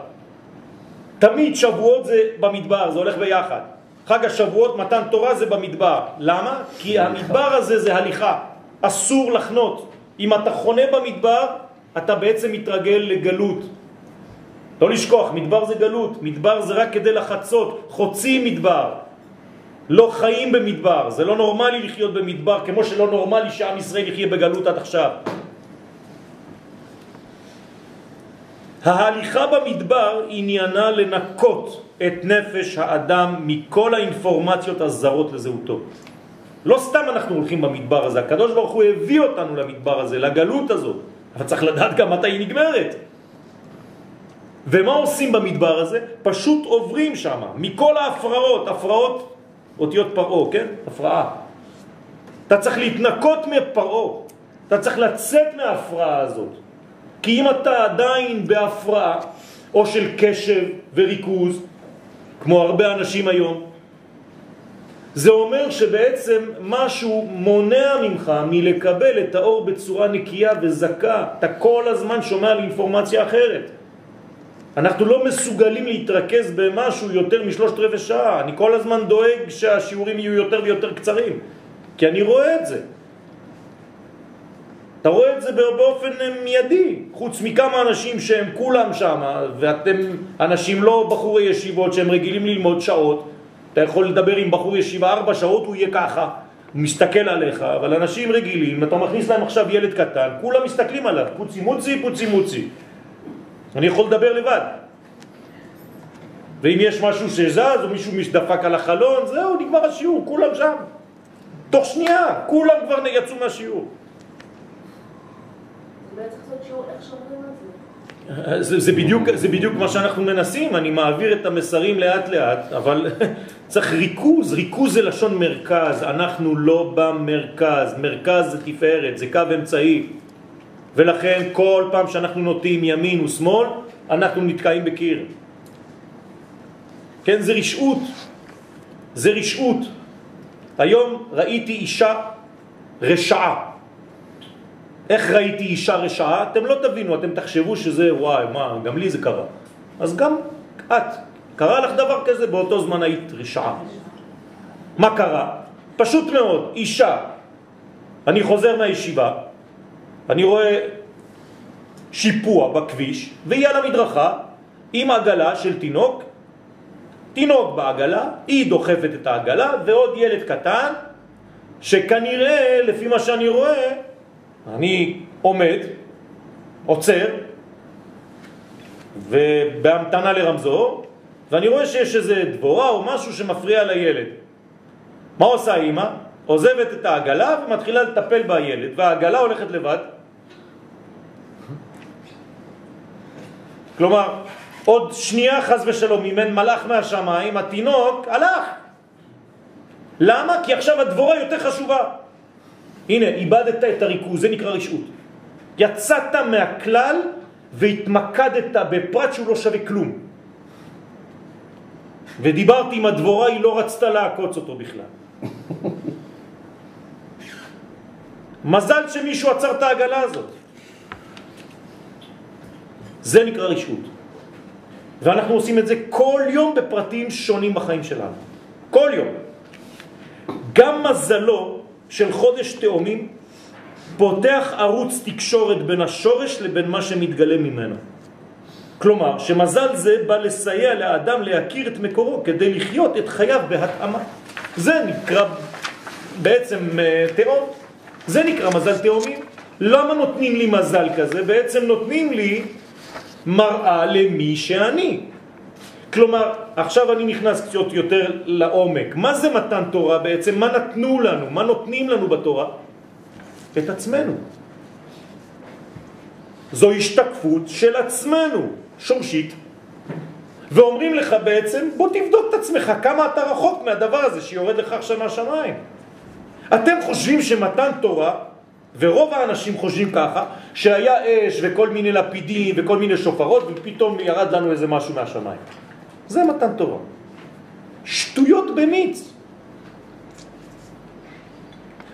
תמיד שבועות זה במדבר, זה הולך ביחד. חג השבועות, מתן תורה זה במדבר. למה? כי המדבר הזה זה הליכה. אסור לחנות. אם אתה חונה במדבר, אתה בעצם מתרגל לגלות. לא לשכוח, מדבר זה גלות. מדבר זה רק כדי לחצות. חוצים מדבר. לא חיים במדבר. זה לא נורמלי לחיות במדבר, כמו שלא נורמלי שעם ישראל יחיה בגלות עד עכשיו. ההליכה במדבר עניינה לנקות את נפש האדם מכל האינפורמציות הזרות לזהותו. לא סתם אנחנו הולכים במדבר הזה, הקדוש ברוך הוא הביא אותנו למדבר הזה, לגלות הזאת, אבל צריך לדעת גם מתי היא נגמרת. ומה עושים במדבר הזה? פשוט עוברים שם, מכל ההפרעות, הפרעות, אותיות פרעה, כן? הפרעה. אתה צריך להתנקות מפרעה, אתה צריך לצאת מההפרעה הזאת. כי אם אתה עדיין בהפרעה, או של קשב וריכוז, כמו הרבה אנשים היום, זה אומר שבעצם משהו מונע ממך מלקבל את האור בצורה נקייה וזקה. אתה כל הזמן שומע על אינפורמציה אחרת. אנחנו לא מסוגלים להתרכז במשהו יותר משלושת רבעי שעה. אני כל הזמן דואג שהשיעורים יהיו יותר ויותר קצרים, כי אני רואה את זה. אתה רואה את זה באופן מיידי, חוץ מכמה אנשים שהם כולם שם, ואתם אנשים לא בחורי ישיבות שהם רגילים ללמוד שעות, אתה יכול לדבר עם בחור ישיבה ארבע שעות, הוא יהיה ככה, הוא מסתכל עליך, אבל אנשים רגילים, אתה מכניס להם עכשיו ילד קטן, כולם מסתכלים עליו, פוצי מוצי, פוצי מוצי. אני יכול לדבר לבד. ואם יש משהו שזז, או מישהו משדפק על החלון, זהו, נגמר השיעור, כולם שם. תוך שנייה, כולם כבר יצאו מהשיעור. זה, זה, בדיוק, זה בדיוק מה שאנחנו מנסים, אני מעביר את המסרים לאט לאט, אבל צריך ריכוז, ריכוז זה לשון מרכז, אנחנו לא במרכז, מרכז זה תפארת, זה קו אמצעי, ולכן כל פעם שאנחנו נוטים ימין ושמאל, אנחנו נתקעים בקיר. כן, זה רשעות, זה רשעות. היום ראיתי אישה רשעה, איך ראיתי אישה רשעה? אתם לא תבינו, אתם תחשבו שזה וואי, מה, גם לי זה קרה. אז גם את, קרה לך דבר כזה, באותו זמן היית רשעה. מה קרה? פשוט מאוד, אישה, אני חוזר מהישיבה, אני רואה שיפוע בכביש, והיא על המדרכה עם עגלה של תינוק, תינוק בעגלה, היא דוחפת את העגלה, ועוד ילד קטן, שכנראה, לפי מה שאני רואה, אני עומד, עוצר, ובהמתנה לרמזור, ואני רואה שיש איזה דבורה או משהו שמפריע לילד. מה עושה האמא? עוזבת את העגלה ומתחילה לטפל בילד, והעגלה הולכת לבד. כלומר, עוד שנייה חז ושלום, אם אין מלאך מהשמיים, התינוק הלך. למה? כי עכשיו הדבורה יותר חשובה. הנה, איבדת את הריכוז, זה נקרא רשעות. יצאת מהכלל והתמקדת בפרט שהוא לא שווה כלום. ודיברתי עם הדבורה, היא לא רצתה לעקוץ אותו בכלל. מזל שמישהו עצר את העגלה הזאת. זה נקרא רשעות. ואנחנו עושים את זה כל יום בפרטים שונים בחיים שלנו. כל יום. גם מזלו של חודש תאומים פותח ערוץ תקשורת בין השורש לבין מה שמתגלה ממנו. כלומר, שמזל זה בא לסייע לאדם להכיר את מקורו כדי לחיות את חייו בהתאמה. זה נקרא בעצם אה, תאום. זה נקרא מזל תאומים. למה נותנים לי מזל כזה? בעצם נותנים לי מראה למי שאני. כלומר, עכשיו אני נכנס קצת יותר לעומק. מה זה מתן תורה בעצם? מה נתנו לנו? מה נותנים לנו בתורה? את עצמנו. זו השתקפות של עצמנו, שורשית. ואומרים לך בעצם, בוא תבדוק את עצמך, כמה אתה רחוק מהדבר הזה שיורד לך עכשיו מהשמיים. אתם חושבים שמתן תורה, ורוב האנשים חושבים ככה, שהיה אש וכל מיני לפידים וכל מיני שופרות, ופתאום ירד לנו איזה משהו מהשמיים. זה מתן תורה. שטויות במיץ.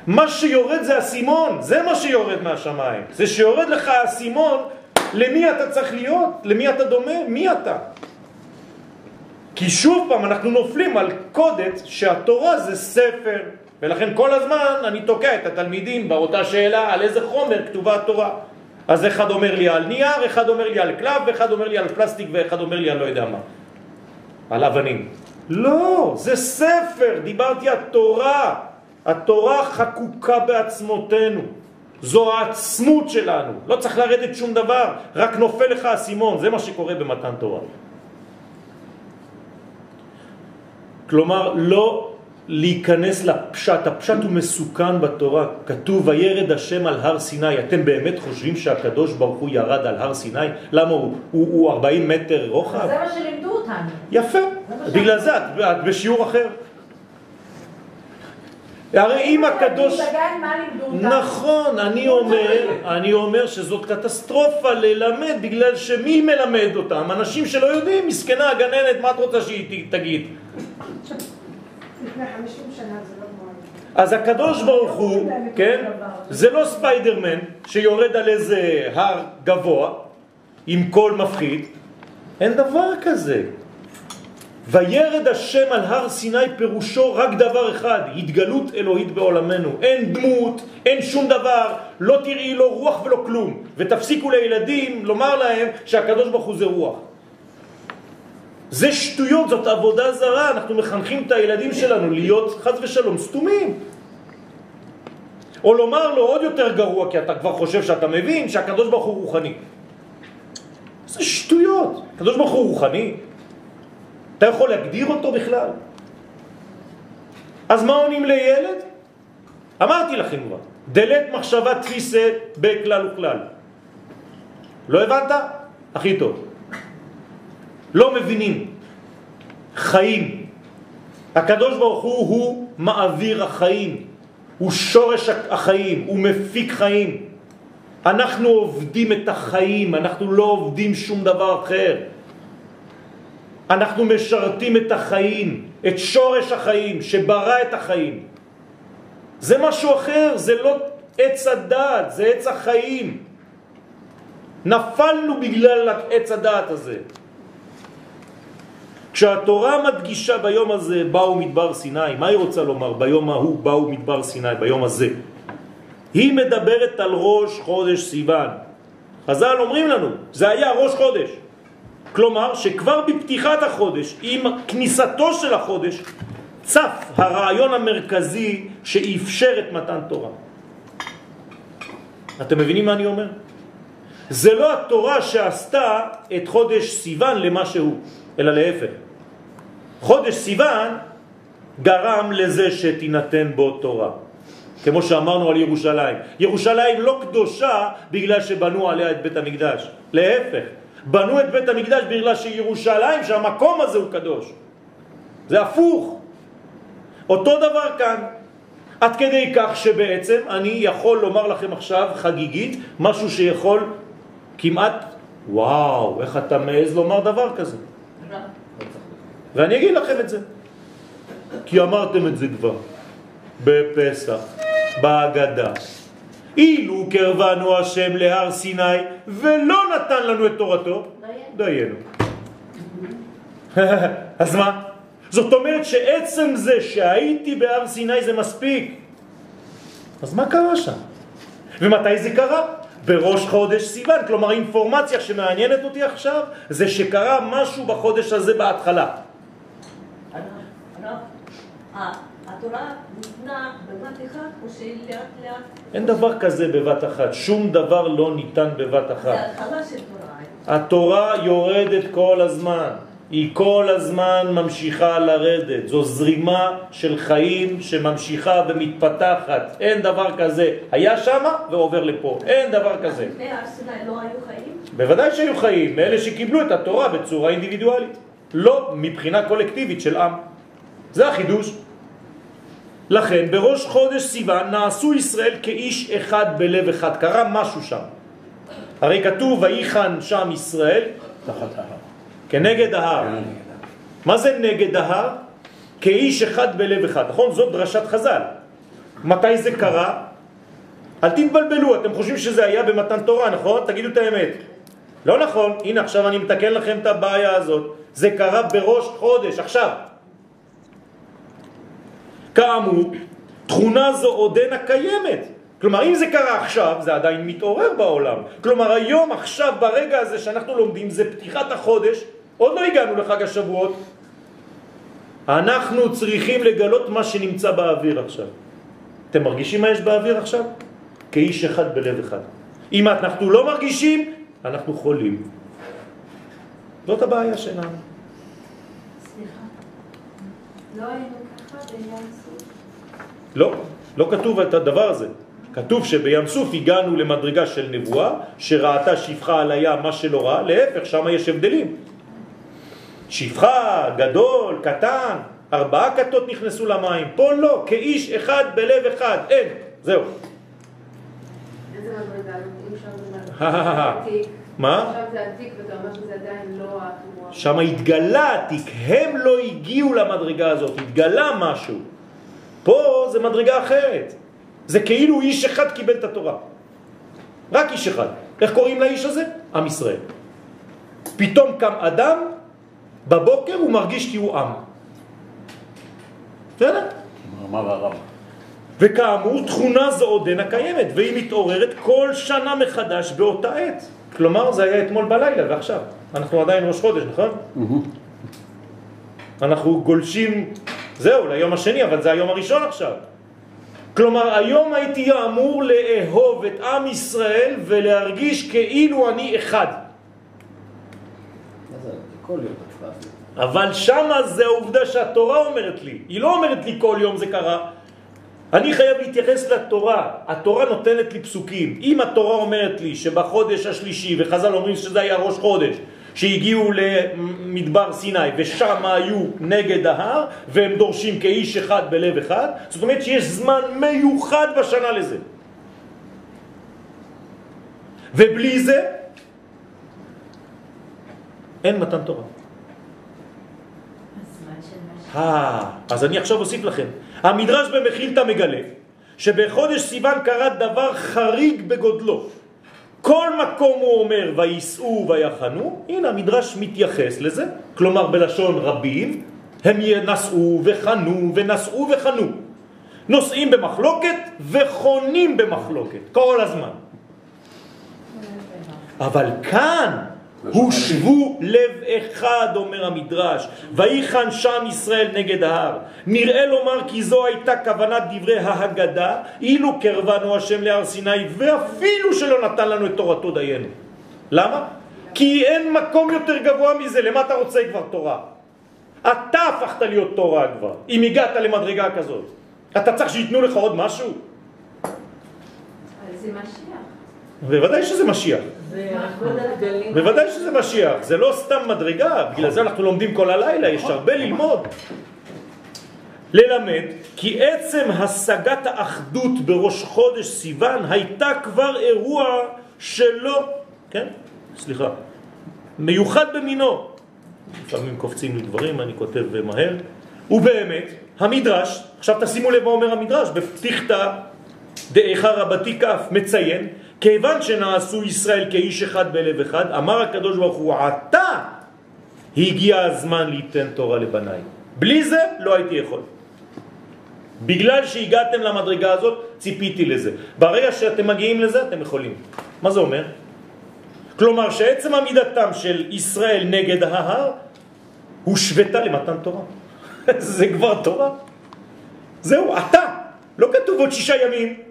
מה שיורד זה הסימון, זה מה שיורד מהשמיים. זה שיורד לך הסימון, למי אתה צריך להיות? למי אתה דומה? מי אתה? כי שוב פעם אנחנו נופלים על קודץ שהתורה זה ספר, ולכן כל הזמן אני תוקע את התלמידים באותה שאלה על איזה חומר כתובה התורה. אז אחד אומר לי על נייר, אחד אומר לי על קלף, ואחד אומר לי על פלסטיק, ואחד אומר לי על לא יודע מה. על אבנים. לא, זה ספר, דיברתי על תורה. התורה חקוקה בעצמותינו. זו העצמות שלנו. לא צריך לרדת שום דבר, רק נופל לך הסימון. זה מה שקורה במתן תורה. כלומר, לא להיכנס לפשט. הפשט הוא מסוכן בתורה. כתוב, וירד השם על הר סיני. אתם באמת חושבים שהקדוש ברוך הוא ירד על הר סיני? למה הוא, הוא, הוא 40 מטר רוחב? זה מה שלימדו אותנו. יפה. בגלל זה את, את בשיעור אחר. הרי אם הקדוש... נכון, אני אומר, אני אומר שזאת קטסטרופה ללמד בגלל שמי מלמד אותם? אנשים שלא יודעים, מסכנה הגננת, מה את רוצה שהיא תגיד? אז הקדוש ברוך הוא, כן, זה לא ספיידרמן שיורד על איזה הר גבוה עם קול מפחיד, אין דבר כזה. וירד השם על הר סיני פירושו רק דבר אחד, התגלות אלוהית בעולמנו. אין דמות, אין שום דבר, לא תראי לא רוח ולא כלום. ותפסיקו לילדים לומר להם שהקדוש ברוך הוא זה רוח. זה שטויות, זאת עבודה זרה, אנחנו מחנכים את הילדים שלנו להיות חס ושלום סתומים. או לומר לו עוד יותר גרוע, כי אתה כבר חושב שאתה מבין שהקדוש ברוך הוא רוחני. זה שטויות. הקדוש ברוך הוא רוחני. אתה יכול להגדיר אותו בכלל? אז מה עונים לילד? אמרתי לכם כבר, דלת מחשבה תפיסה בכלל וכלל. לא הבנת? הכי טוב. לא מבינים. חיים. הקדוש ברוך הוא הוא מעביר החיים, הוא שורש החיים, הוא מפיק חיים. אנחנו עובדים את החיים, אנחנו לא עובדים שום דבר אחר. אנחנו משרתים את החיים, את שורש החיים, שברא את החיים. זה משהו אחר, זה לא עץ הדעת, זה עץ החיים. נפלנו בגלל עץ הדעת הזה. כשהתורה מדגישה ביום הזה באו מדבר סיני, מה היא רוצה לומר ביום ההוא באו מדבר סיני, ביום הזה? היא מדברת על ראש חודש סיוון. חז"ל אומרים לנו, זה היה ראש חודש. כלומר שכבר בפתיחת החודש, עם כניסתו של החודש, צף הרעיון המרכזי שאפשר את מתן תורה. אתם מבינים מה אני אומר? זה לא התורה שעשתה את חודש סיוון למה שהוא, אלא להפך. חודש סיוון גרם לזה שתינתן בו תורה. כמו שאמרנו על ירושלים. ירושלים לא קדושה בגלל שבנו עליה את בית המקדש. להפך, בנו את בית המקדש בגלל שירושלים, שהמקום הזה הוא קדוש. זה הפוך. אותו דבר כאן. עד כדי כך שבעצם אני יכול לומר לכם עכשיו חגיגית משהו שיכול כמעט, וואו, איך אתה מעז לומר דבר כזה? ואני אגיד לכם את זה. כי אמרתם את זה כבר בפסח, בהגדה. אילו קרבנו השם להר סיני ולא נתן לנו את תורתו, דיינו. אז מה? זאת אומרת שעצם זה שהייתי בהר סיני זה מספיק. אז מה קרה שם? ומתי זה קרה? בראש חודש סיוון. כלומר, האינפורמציה שמעניינת אותי עכשיו זה שקרה משהו בחודש הזה בהתחלה. התורה ניתנה בבת אחת או שהיא לאט? אין דבר כזה בבת אחת, שום דבר לא ניתן בבת אחת. זה התחלה של תורה. התורה יורדת כל הזמן, היא כל הזמן ממשיכה לרדת, זו זרימה של חיים שממשיכה ומתפתחת, אין דבר כזה, היה שם ועובר לפה, אין דבר כזה. לפני הר סיני לא היו חיים? בוודאי שהיו חיים, מאלה שקיבלו את התורה בצורה אינדיבידואלית, לא מבחינה קולקטיבית של עם. זה החידוש. לכן בראש חודש סיוון נעשו ישראל כאיש אחד בלב אחד, קרה משהו שם. הרי כתוב ויחן שם ישראל תחת ההר. כנגד ההר. מה זה נגד ההר? כאיש אחד בלב אחד, נכון? זאת דרשת חז"ל. מתי זה קרה? אל תתבלבלו, אתם חושבים שזה היה במתן תורה, נכון? תגידו את האמת. לא נכון, הנה עכשיו אני מתקן לכם את הבעיה הזאת. זה קרה בראש חודש, עכשיו. כאמור, תכונה זו עודנה קיימת. כלומר, אם זה קרה עכשיו, זה עדיין מתעורר בעולם. כלומר, היום, עכשיו, ברגע הזה שאנחנו לומדים, זה פתיחת החודש, עוד לא הגענו לחג השבועות. אנחנו צריכים לגלות מה שנמצא באוויר עכשיו. אתם מרגישים מה יש באוויר עכשיו? כאיש אחד בלב אחד. אם אנחנו לא מרגישים, אנחנו חולים. זאת הבעיה שלנו. סליחה, לא היינו ככה סוף? לא, לא כתוב את הדבר הזה. כתוב שבים סוף הגענו למדרגה של נבואה, שראתה שפחה על הים מה שלא ראה, להפך, שם יש הבדלים. שפחה, גדול, קטן, ארבעה כתות נכנסו למים, פה לא, כאיש אחד בלב אחד, אין, זהו. איזה מדרגה? אם שם זה מה? עתיק. מה? עתיק ואתה אומר שזה עדיין לא. שם התגלה התיק, הם לא הגיעו למדרגה הזאת, התגלה משהו. פה זה מדרגה אחרת. זה כאילו איש אחד קיבל את התורה. רק איש אחד. איך קוראים לאיש הזה? עם ישראל. פתאום קם אדם, בבוקר הוא מרגיש כי הוא עם. בסדר? אמר הרב. וכאמור, תכונה זו עודנה קיימת, והיא מתעוררת כל שנה מחדש באותה עת. כלומר, זה היה אתמול בלילה ועכשיו. אנחנו עדיין ראש חודש, נכון? אנחנו גולשים, זהו, ליום השני, אבל זה היום הראשון עכשיו. כלומר, היום הייתי אמור לאהוב את עם ישראל ולהרגיש כאילו אני אחד. אבל שמה זה העובדה שהתורה אומרת לי. היא לא אומרת לי כל יום זה קרה. אני חייב להתייחס לתורה. התורה נותנת לי פסוקים. אם התורה אומרת לי שבחודש השלישי, וחז"ל אומרים שזה היה ראש חודש, שהגיעו למדבר סיני ושם היו נגד ההר והם דורשים כאיש אחד בלב אחד, זאת אומרת שיש זמן מיוחד בשנה לזה. ובלי זה אין מתן תורה. אה, אז אני עכשיו אוסיף לכם. המדרש במחילתא מגלה שבחודש סיוון קרה דבר חריג בגודלו. כל מקום הוא אומר ויסעו ויחנו, הנה המדרש מתייחס לזה, כלומר בלשון רבים, הם ינסעו וחנו ונסעו וחנו. נוסעים במחלוקת וחונים במחלוקת, כל הזמן. אבל כאן הושבו לב אחד, אומר המדרש, ויחן שם ישראל נגד ההר. נראה לומר כי זו הייתה כוונת דברי ההגדה, אילו קרבנו השם להר סיני, ואפילו שלא נתן לנו את תורתו דיינו. למה? כי אין מקום יותר גבוה מזה, למה אתה רוצה כבר תורה? אתה הפכת להיות תורה כבר, אם הגעת למדרגה כזאת. אתה צריך שיתנו לך עוד משהו? אבל זה משיח. בוודאי שזה משיח. בוודאי שזה משיח, זה לא סתם מדרגה, בגלל זה אנחנו לומדים כל הלילה, יש הרבה ללמוד. ללמד כי עצם השגת האחדות בראש חודש סיוון הייתה כבר אירוע שלא, כן? סליחה, מיוחד במינו. לפעמים קופצים לי דברים, אני כותב מהר. ובאמת, המדרש, עכשיו תשימו לב מה אומר המדרש, בפתיחתא דאיכה רבתי כף מציין, כיוון שנעשו ישראל כאיש אחד בלב אחד, אמר הקדוש ברוך הוא, עתה הגיע הזמן ליתן תורה לבניי. בלי זה לא הייתי יכול. בגלל שהגעתם למדרגה הזאת, ציפיתי לזה. ברגע שאתם מגיעים לזה, אתם יכולים. מה זה אומר? כלומר שעצם עמידתם של ישראל נגד ההר, שבטה למתן תורה. זה כבר תורה. זהו, אתה. לא כתוב עוד שישה ימים.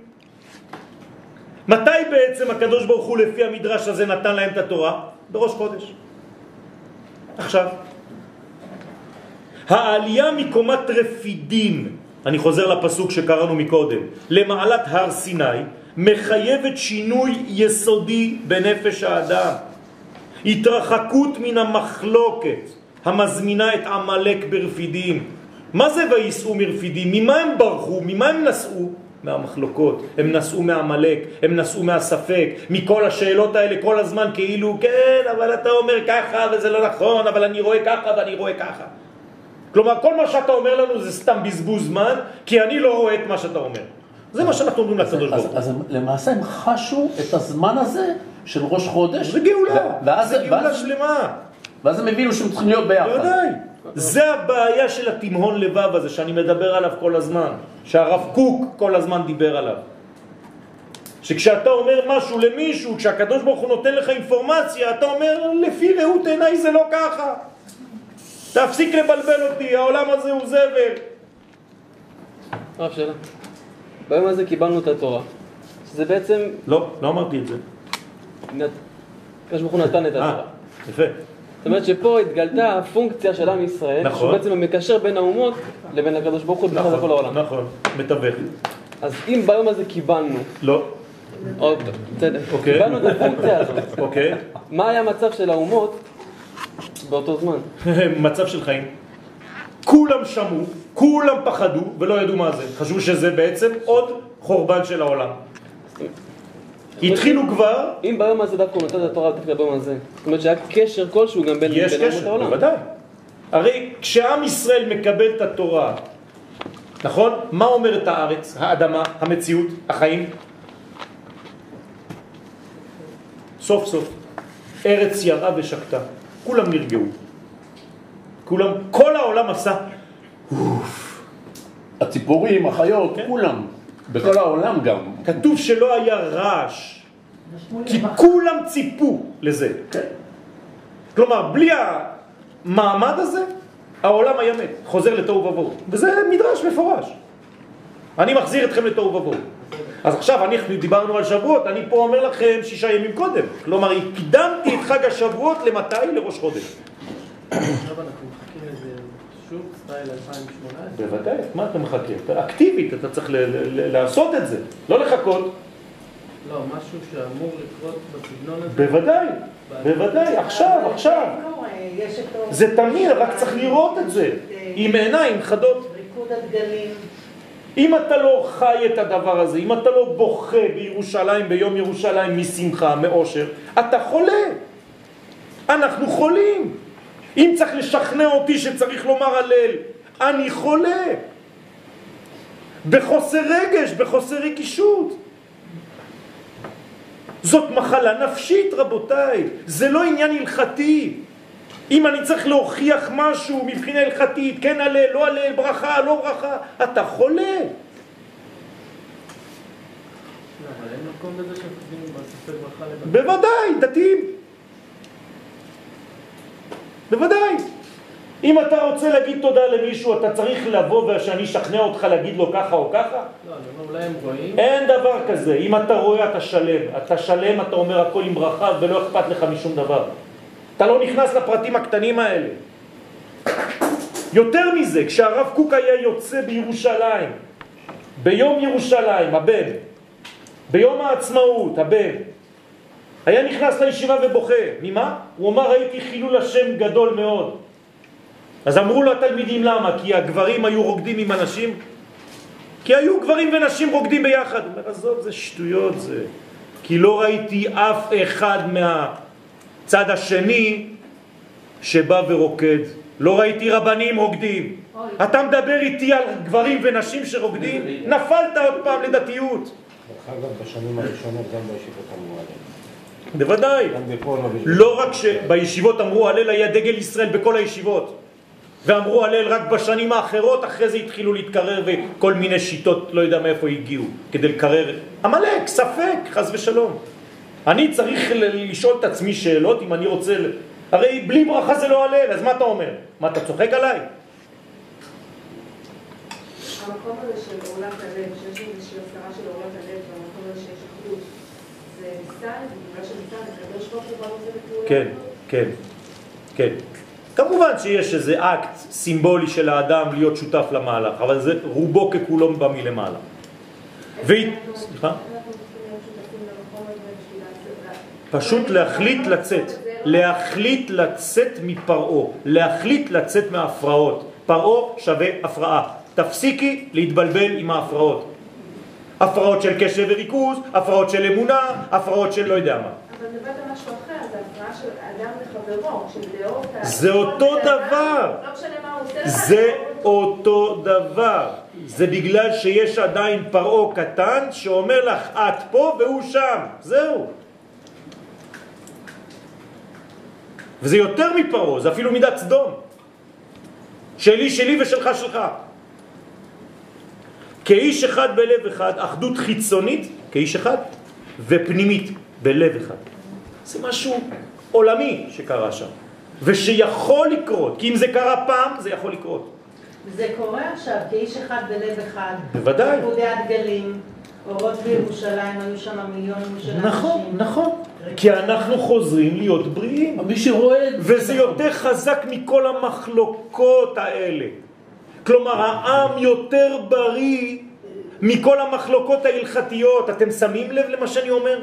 מתי בעצם הקדוש ברוך הוא לפי המדרש הזה נתן להם את התורה? בראש חודש. עכשיו. העלייה מקומת רפידים, אני חוזר לפסוק שקראנו מקודם, למעלת הר סיני, מחייבת שינוי יסודי בנפש האדם. התרחקות מן המחלוקת המזמינה את עמלק ברפידים. מה זה ויסעו מרפידים? ממה הם ברחו? ממה הם נסעו? מהמחלוקות, הם נסעו מהמלק, הם נסעו מהספק, מכל השאלות האלה כל הזמן כאילו, כן, אבל אתה אומר ככה וזה לא נכון, אבל אני רואה ככה ואני רואה ככה. כלומר, כל מה שאתה אומר לנו זה סתם בזבוז זמן, כי אני לא רואה את מה שאתה אומר. זה מה שאנחנו אומרים לקדוש ברוך הוא. אז למעשה הם חשו את הזמן הזה של ראש חודש. זה גאולה, ואז, זה גאולה ואז, שלמה. ואז הם הבינו שהם צריכים להיות ביחד. בוודאי. זה הבעיה של התימהון לבב הזה שאני מדבר עליו כל הזמן, שהרב קוק כל הזמן דיבר עליו. שכשאתה אומר משהו למישהו, כשהקדוש ברוך הוא נותן לך אינפורמציה, אתה אומר, לפי ראות עיניי זה לא ככה. תפסיק לבלבל אותי, העולם הזה הוא זבל. הרב שאלה. ביום הזה קיבלנו את התורה. שזה בעצם, לא, לא אמרתי את זה. הקדוש ברוך הוא נתן את אה, התורה. יפה. אומרת שפה התגלתה הפונקציה של עם ישראל, נכון. שהוא בעצם המקשר בין האומות לבין הקדוש ברוך הוא בכלל לכל העולם. נכון, מתווך. אז אם ביום הזה קיבלנו, לא, או, בסדר, אוקיי. קיבלנו את הפונקציה הזאת, אוקיי. מה היה המצב של האומות באותו זמן? מצב של חיים. כולם שמעו, כולם פחדו ולא ידעו מה זה. חשבו שזה בעצם עוד חורבן של העולם. התחילו כבר, אם ביום הזה דווקא הוא נתן את התורה דווקא ביום הזה, זאת אומרת שהיה קשר כלשהו גם בין יש קשר. בוודאי. הרי כשעם ישראל מקבל את התורה, נכון? מה אומרת הארץ, האדמה, המציאות, החיים? סוף סוף, ארץ ירה ושקטה, כולם נרגעו. כולם, כל העולם עשה, הציפורים, החיות, כן. כולם. בכל העולם גם. כתוב שלא היה רעש, כי כולם ציפו לזה. כלומר, בלי המעמד הזה, העולם היה מת, חוזר לתוהו ובוהו. וזה מדרש מפורש. אני מחזיר אתכם לתוהו ובוהו. אז עכשיו אנחנו דיברנו על שבועות, אני פה אומר לכם שישה ימים קודם. כלומר, הקדמתי את חג השבועות למתי? לראש חודש. עכשיו אנחנו מחכים לזה שוב, סטייל 2018. בוודאי, מה אתה מחכה? אתה אקטיבית, אתה צריך לעשות את זה, לא לחכות. לא, משהו שאמור לקרות בסגנון הזה. בוודאי, בוודאי, עכשיו, עכשיו. יש את ה- זה תמיד, רק צריך לראות את זה, עם עיניים חדות. ריקוד הדגלים. אם אתה לא חי את הדבר הזה, אם אתה לא בוכה בירושלים, ביום ירושלים, משמחה, מאושר, אתה חולה. אנחנו חולים. אם צריך לשכנע אותי שצריך לומר הלל, אני חולה. בחוסר רגש, בחוסר רגישות. זאת מחלה נפשית, רבותיי. זה לא עניין הלכתי. אם אני צריך להוכיח משהו מבחינה הלכתית, כן הלל, לא הלל, ברכה, לא ברכה, אתה חולה. לא, אבל אין מקום לזה שכותבים בספר ברכה לבד. בוודאי, דתיים. בוודאי. אם אתה רוצה להגיד תודה למישהו, אתה צריך לבוא ושאני אשכנע אותך להגיד לו ככה או ככה? לא, אני אומר, אולי הם רואים. אין דבר כזה. אם אתה רואה, אתה שלם. אתה שלם, אתה אומר הכל עם ברכה ולא אכפת לך משום דבר. אתה לא נכנס לפרטים הקטנים האלה. יותר מזה, כשהרב קוק היה יוצא בירושלים, ביום ירושלים, הבן, ביום העצמאות, הבן, היה נכנס לישיבה ובוכה. ממה? הוא אמר, ראיתי חילול השם גדול מאוד. אז אמרו לו התלמידים למה? כי הגברים היו רוקדים עם הנשים? כי היו גברים ונשים רוקדים ביחד. הוא אומר, עזוב, זה שטויות זה. כי לא ראיתי אף אחד מהצד השני שבא ורוקד. לא ראיתי רבנים רוקדים. אתה מדבר איתי על גברים ונשים שרוקדים? נפלת עוד פעם לדתיות. דרך אגב, בשנים הראשונות גם בישיבות אמרו עליהם. בוודאי. לא רק שבישיבות אמרו הלל היה דגל ישראל בכל הישיבות ואמרו הלל רק בשנים האחרות אחרי זה התחילו להתקרר וכל מיני שיטות לא יודע מאיפה הגיעו כדי לקרר עמלק, ספק, חס ושלום אני צריך לשאול את עצמי שאלות אם אני רוצה הרי בלי ברכה זה לא הלל אז מה אתה אומר? מה אתה צוחק עליי? המקום הזה של עולת הלב, שיש איזושהי הפקרה של עולת הלב, כן, כן, כן. כמובן שיש איזה אקט סימבולי של האדם להיות שותף למהלך, אבל זה רובו ככולו בא מלמעלה. והיא... סליחה? פשוט להחליט לצאת, להחליט לצאת מפרעו, להחליט לצאת מההפרעות. פרעו שווה הפרעה. תפסיקי להתבלבל עם ההפרעות. הפרעות של קשב וריכוז, הפרעות של אמונה, הפרעות של לא יודע מה. אבל מדברת על משהו אחר, זה הפרעה של אדם לחברו, של ה... זה אותו דבר. לא משנה מה הוא עושה לך, זה אותו. דבר. זה בגלל שיש עדיין פרעו קטן שאומר לך את פה והוא שם. זהו. וזה יותר מפרעו, זה אפילו מידת סדום. שלי שלי ושלך שלך. כאיש אחד בלב אחד, אחדות חיצונית כאיש אחד ופנימית בלב אחד. זה משהו עולמי שקרה שם ושיכול לקרות, כי אם זה קרה פעם זה יכול לקרות. זה קורה עכשיו, כאיש אחד בלב אחד. בוודאי. פקודי הדגלים, אורות בירושלים, היו שם מיליונים של אנשים. נכון, נכון. כי אנחנו חוזרים להיות בריאים. מי שרואה. וזה יותר חזק מכל המחלוקות האלה. כלומר, העם יותר בריא מכל המחלוקות ההלכתיות. אתם שמים לב למה שאני אומר?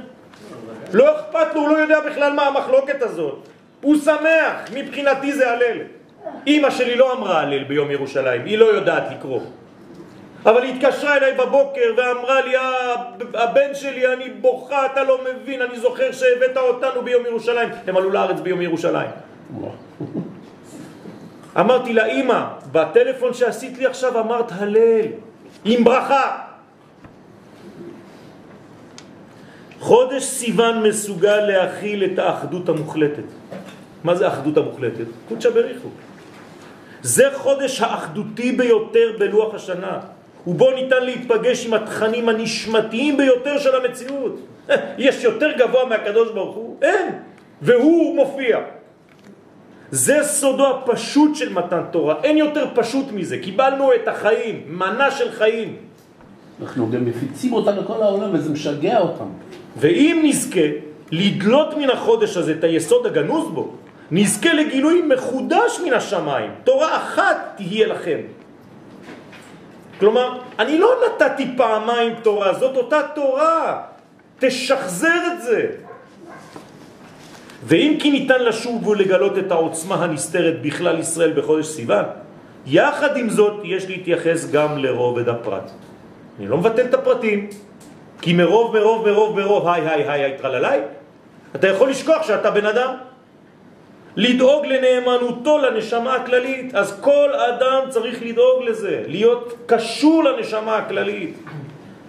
לא אכפת לו, הוא לא יודע בכלל מה המחלוקת הזאת. הוא שמח, מבחינתי זה הלל. אמא שלי לא אמרה הלל ביום ירושלים, היא לא יודעת לקרוא. אבל היא התקשרה אליי בבוקר ואמרה לי, "אה, הבן שלי, אני בוכה, אתה לא מבין, אני זוכר שהבאת אותנו ביום ירושלים. הם עלו לארץ ביום ירושלים. אמרתי לה, אמא, בטלפון שעשית לי עכשיו אמרת הלל, עם ברכה. חודש סיוון מסוגל להכיל את האחדות המוחלטת. מה זה האחדות המוחלטת? קודשא בריחו. זה חודש האחדותי ביותר בלוח השנה, ובו ניתן להתפגש עם התכנים הנשמתיים ביותר של המציאות. יש יותר גבוה מהקדוש ברוך הוא? אין. והוא מופיע. זה סודו הפשוט של מתן תורה, אין יותר פשוט מזה. קיבלנו את החיים, מנה של חיים. אנחנו גם מפיצים אותה לכל העולם וזה משגע אותם. ואם נזכה לדלות מן החודש הזה את היסוד הגנוז בו, נזכה לגילוי מחודש מן השמיים. תורה אחת תהיה לכם. כלומר, אני לא נתתי פעמיים תורה, זאת אותה תורה. תשחזר את זה. ואם כי ניתן לשוב ולגלות את העוצמה הנסתרת בכלל ישראל בחודש סיוון, יחד עם זאת יש להתייחס גם לרובד הפרט. אני לא מבטל את הפרטים, כי מרוב, מרוב, מרוב, מרוב, היי, היי, היי, היי, טרללי, אתה יכול לשכוח שאתה בן אדם. לדאוג לנאמנותו לנשמה הכללית, אז כל אדם צריך לדאוג לזה, להיות קשור לנשמה הכללית.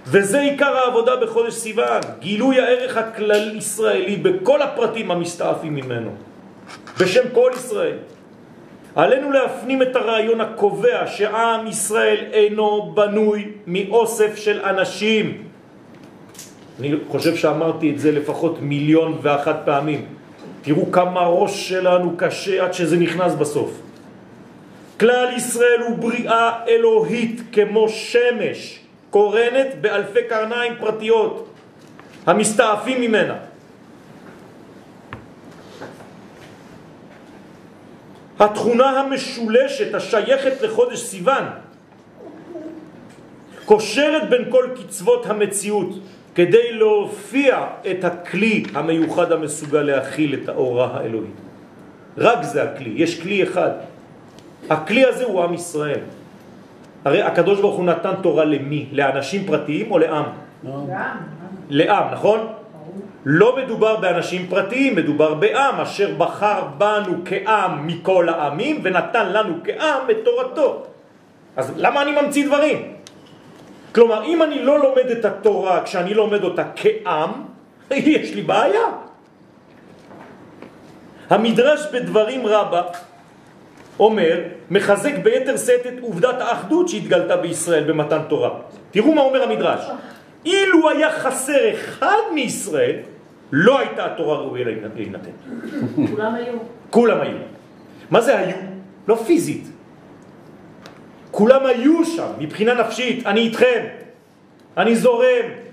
וזה עיקר העבודה בחודש סיוון, גילוי הערך הכלל ישראלי בכל הפרטים המסתעפים ממנו, בשם כל ישראל. עלינו להפנים את הרעיון הקובע שעם ישראל אינו בנוי מאוסף של אנשים. אני חושב שאמרתי את זה לפחות מיליון ואחת פעמים. תראו כמה ראש שלנו קשה עד שזה נכנס בסוף. כלל ישראל הוא בריאה אלוהית כמו שמש, קורנת באלפי קרניים פרטיות, המסתעפים ממנה. התכונה המשולשת השייכת לחודש סיוון קושרת בין כל קצוות המציאות כדי להופיע את הכלי המיוחד המסוגל להכיל את האורה האלוהית. רק זה הכלי, יש כלי אחד. הכלי הזה הוא עם ישראל. הרי הקדוש ברוך הוא נתן תורה למי? לאנשים פרטיים או לעם? לעם, נכון? לא מדובר באנשים פרטיים, מדובר בעם אשר בחר בנו כעם מכל העמים ונתן לנו כעם את תורתו. אז למה אני ממציא דברים? כלומר, אם אני לא לומד את התורה כשאני לומד אותה כעם, יש לי בעיה. המדרש בדברים רבה אומר, מחזק ביתר שאת את עובדת האחדות שהתגלתה בישראל במתן תורה. תראו מה אומר המדרש. אילו היה חסר אחד מישראל, לא הייתה התורה ראויה להינתן. כולם היו. כולם היו. מה זה היו? לא פיזית. כולם היו שם, מבחינה נפשית, אני איתכם, אני זורם.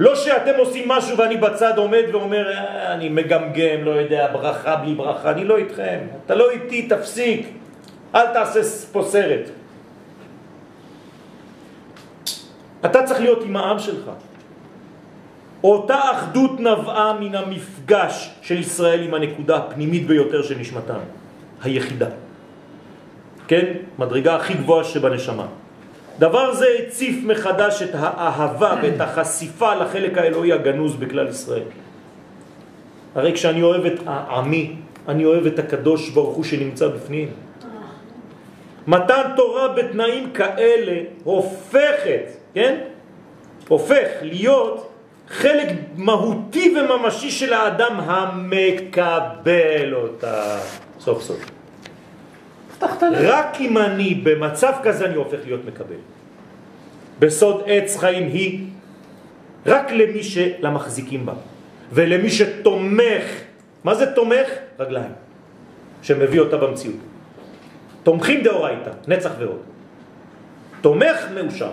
לא שאתם עושים משהו ואני בצד עומד ואומר, אה, אני מגמגם, לא יודע, ברכה בלי ברכה, אני לא איתכם. אתה לא איתי, תפסיק. אל תעשה פה סרט. אתה צריך להיות עם העם שלך. אותה אחדות נבעה מן המפגש של ישראל עם הנקודה הפנימית ביותר של נשמתם, היחידה. כן? מדרגה הכי גבוהה שבנשמה. דבר זה הציף מחדש את האהבה ואת החשיפה לחלק האלוהי הגנוז בכלל ישראל. הרי כשאני אוהב את העמי, אני אוהב את הקדוש ברוך הוא שנמצא בפנים. מתן תורה בתנאים כאלה הופכת, כן? הופך להיות חלק מהותי וממשי של האדם המקבל אותה סוף סוף. רק אם אני במצב כזה אני הופך להיות מקבל. בסוד עץ חיים היא רק למי שלמחזיקים בה ולמי שתומך. מה זה תומך? רגליים. שמביא אותה במציאות. תומכים דאורייתא, נצח ועוד. תומך מאושר.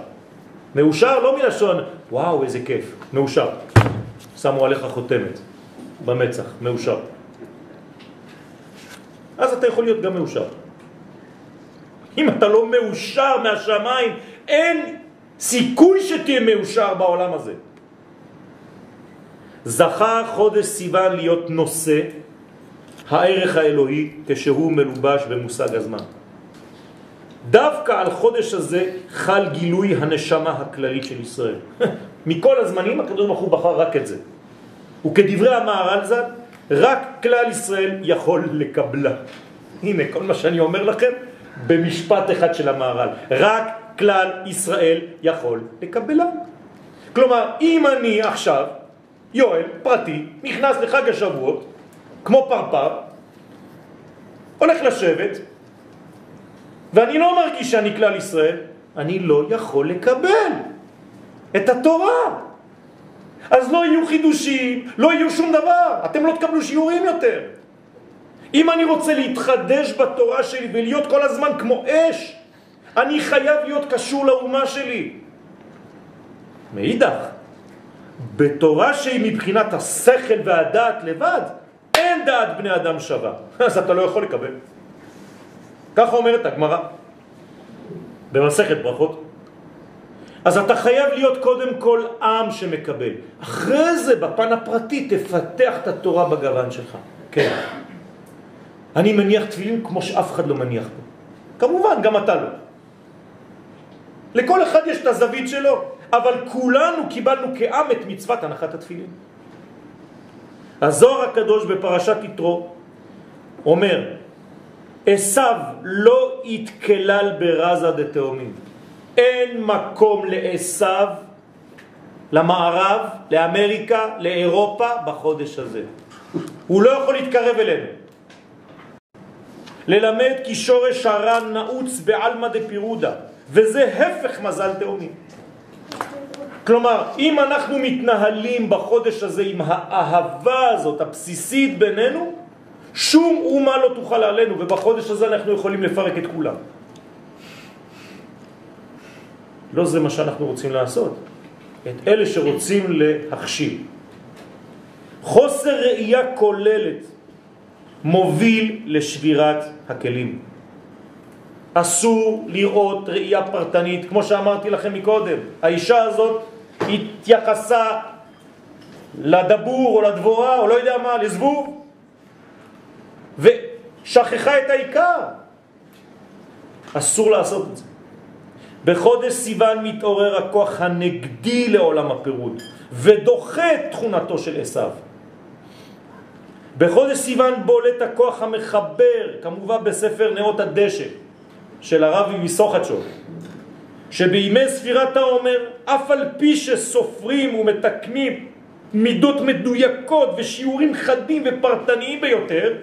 מאושר לא מלשון, וואו איזה כיף, מאושר. שמו עליך חותמת במצח, מאושר. אז אתה יכול להיות גם מאושר. אם אתה לא מאושר מהשמיים, אין סיכוי שתהיה מאושר בעולם הזה. זכה חודש סיוון להיות נושא הערך האלוהי כשהוא מלובש במושג הזמן. דווקא על חודש הזה חל גילוי הנשמה הכללית של ישראל. מכל הזמנים הקדוש ברוך הוא בחר רק את זה. וכדברי המהר"ל ז"ל, רק כלל ישראל יכול לקבלה. הנה, כל מה שאני אומר לכם במשפט אחד של המהר"ל. רק כלל ישראל יכול לקבלה. כלומר, אם אני עכשיו, יואל, פרטי, נכנס לחג השבועות, כמו פרפר, הולך לשבת, ואני לא מרגיש שאני כלל ישראל, אני לא יכול לקבל את התורה. אז לא יהיו חידושים, לא יהיו שום דבר, אתם לא תקבלו שיעורים יותר. אם אני רוצה להתחדש בתורה שלי ולהיות כל הזמן כמו אש, אני חייב להיות קשור לאומה שלי. מאידך, בתורה שהיא מבחינת השכל והדעת לבד, אין דעת בני אדם שווה. אז אתה לא יכול לקבל. ככה אומרת הגמרא במסכת ברכות. אז אתה חייב להיות קודם כל עם שמקבל. אחרי זה, בפן הפרטי, תפתח את התורה בגוון שלך. כן. אני מניח תפילין כמו שאף אחד לא מניח פה. כמובן, גם אתה לא. לכל אחד יש את הזווית שלו, אבל כולנו קיבלנו כעם את מצוות הנחת התפילין. הזוהר הקדוש בפרשת יתרו אומר, עשיו לא יתקלל ברזה דתאומים. אין מקום לעשיו, למערב, לאמריקה, לאירופה, בחודש הזה. הוא לא יכול להתקרב אלינו. ללמד כי שורש הרע נעוץ בעלמא דפירודה, וזה הפך מזל תאומים. כלומר, אם אנחנו מתנהלים בחודש הזה עם האהבה הזאת, הבסיסית בינינו, שום אומה לא תוכל עלינו, ובחודש הזה אנחנו יכולים לפרק את כולם. לא זה מה שאנחנו רוצים לעשות. את אלה שרוצים להכשיל. חוסר ראייה כוללת מוביל לשבירת הכלים. אסור לראות ראייה פרטנית, כמו שאמרתי לכם מקודם. האישה הזאת התייחסה לדבור או לדבורה או לא יודע מה, לזבוב, ושכחה את העיקר. אסור לעשות את זה. בחודש סיוון מתעורר הכוח הנגדי לעולם הפירוד ודוחה את תכונתו של עשיו. בחודש סיוון בולט הכוח המחבר, כמובן בספר נאות הדשא של הרבי מסוחצ'ו, שבימי ספירת העומר, אף על פי שסופרים ומתקנים מידות מדויקות ושיעורים חדים ופרטניים ביותר,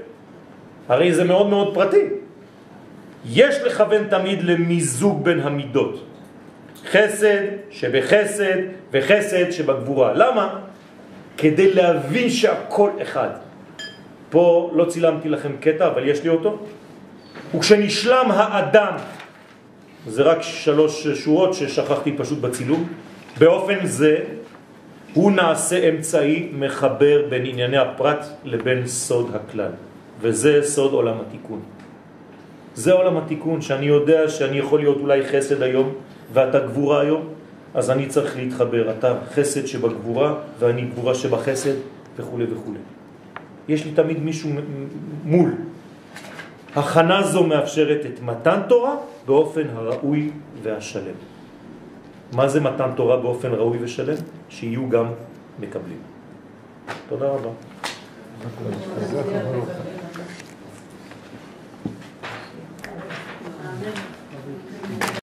הרי זה מאוד מאוד פרטי. יש לכוון תמיד למיזוג בין המידות. חסד שבחסד וחסד שבגבורה. למה? כדי להבין שהכל אחד. פה לא צילמתי לכם קטע, אבל יש לי אותו. וכשנשלם האדם, זה רק שלוש שורות ששכחתי פשוט בצילום, באופן זה הוא נעשה אמצעי מחבר בין ענייני הפרט לבין סוד הכלל. וזה סוד עולם התיקון. זה עולם התיקון, שאני יודע שאני יכול להיות אולי חסד היום ואתה גבורה היום, אז אני צריך להתחבר. אתה חסד שבגבורה ואני גבורה שבחסד וכו' וכו'. יש לי תמיד מישהו מול. הכנה זו מאפשרת את מתן תורה באופן הראוי והשלם. מה זה מתן תורה באופן ראוי ושלם? שיהיו גם מקבלים. תודה רבה. Amen.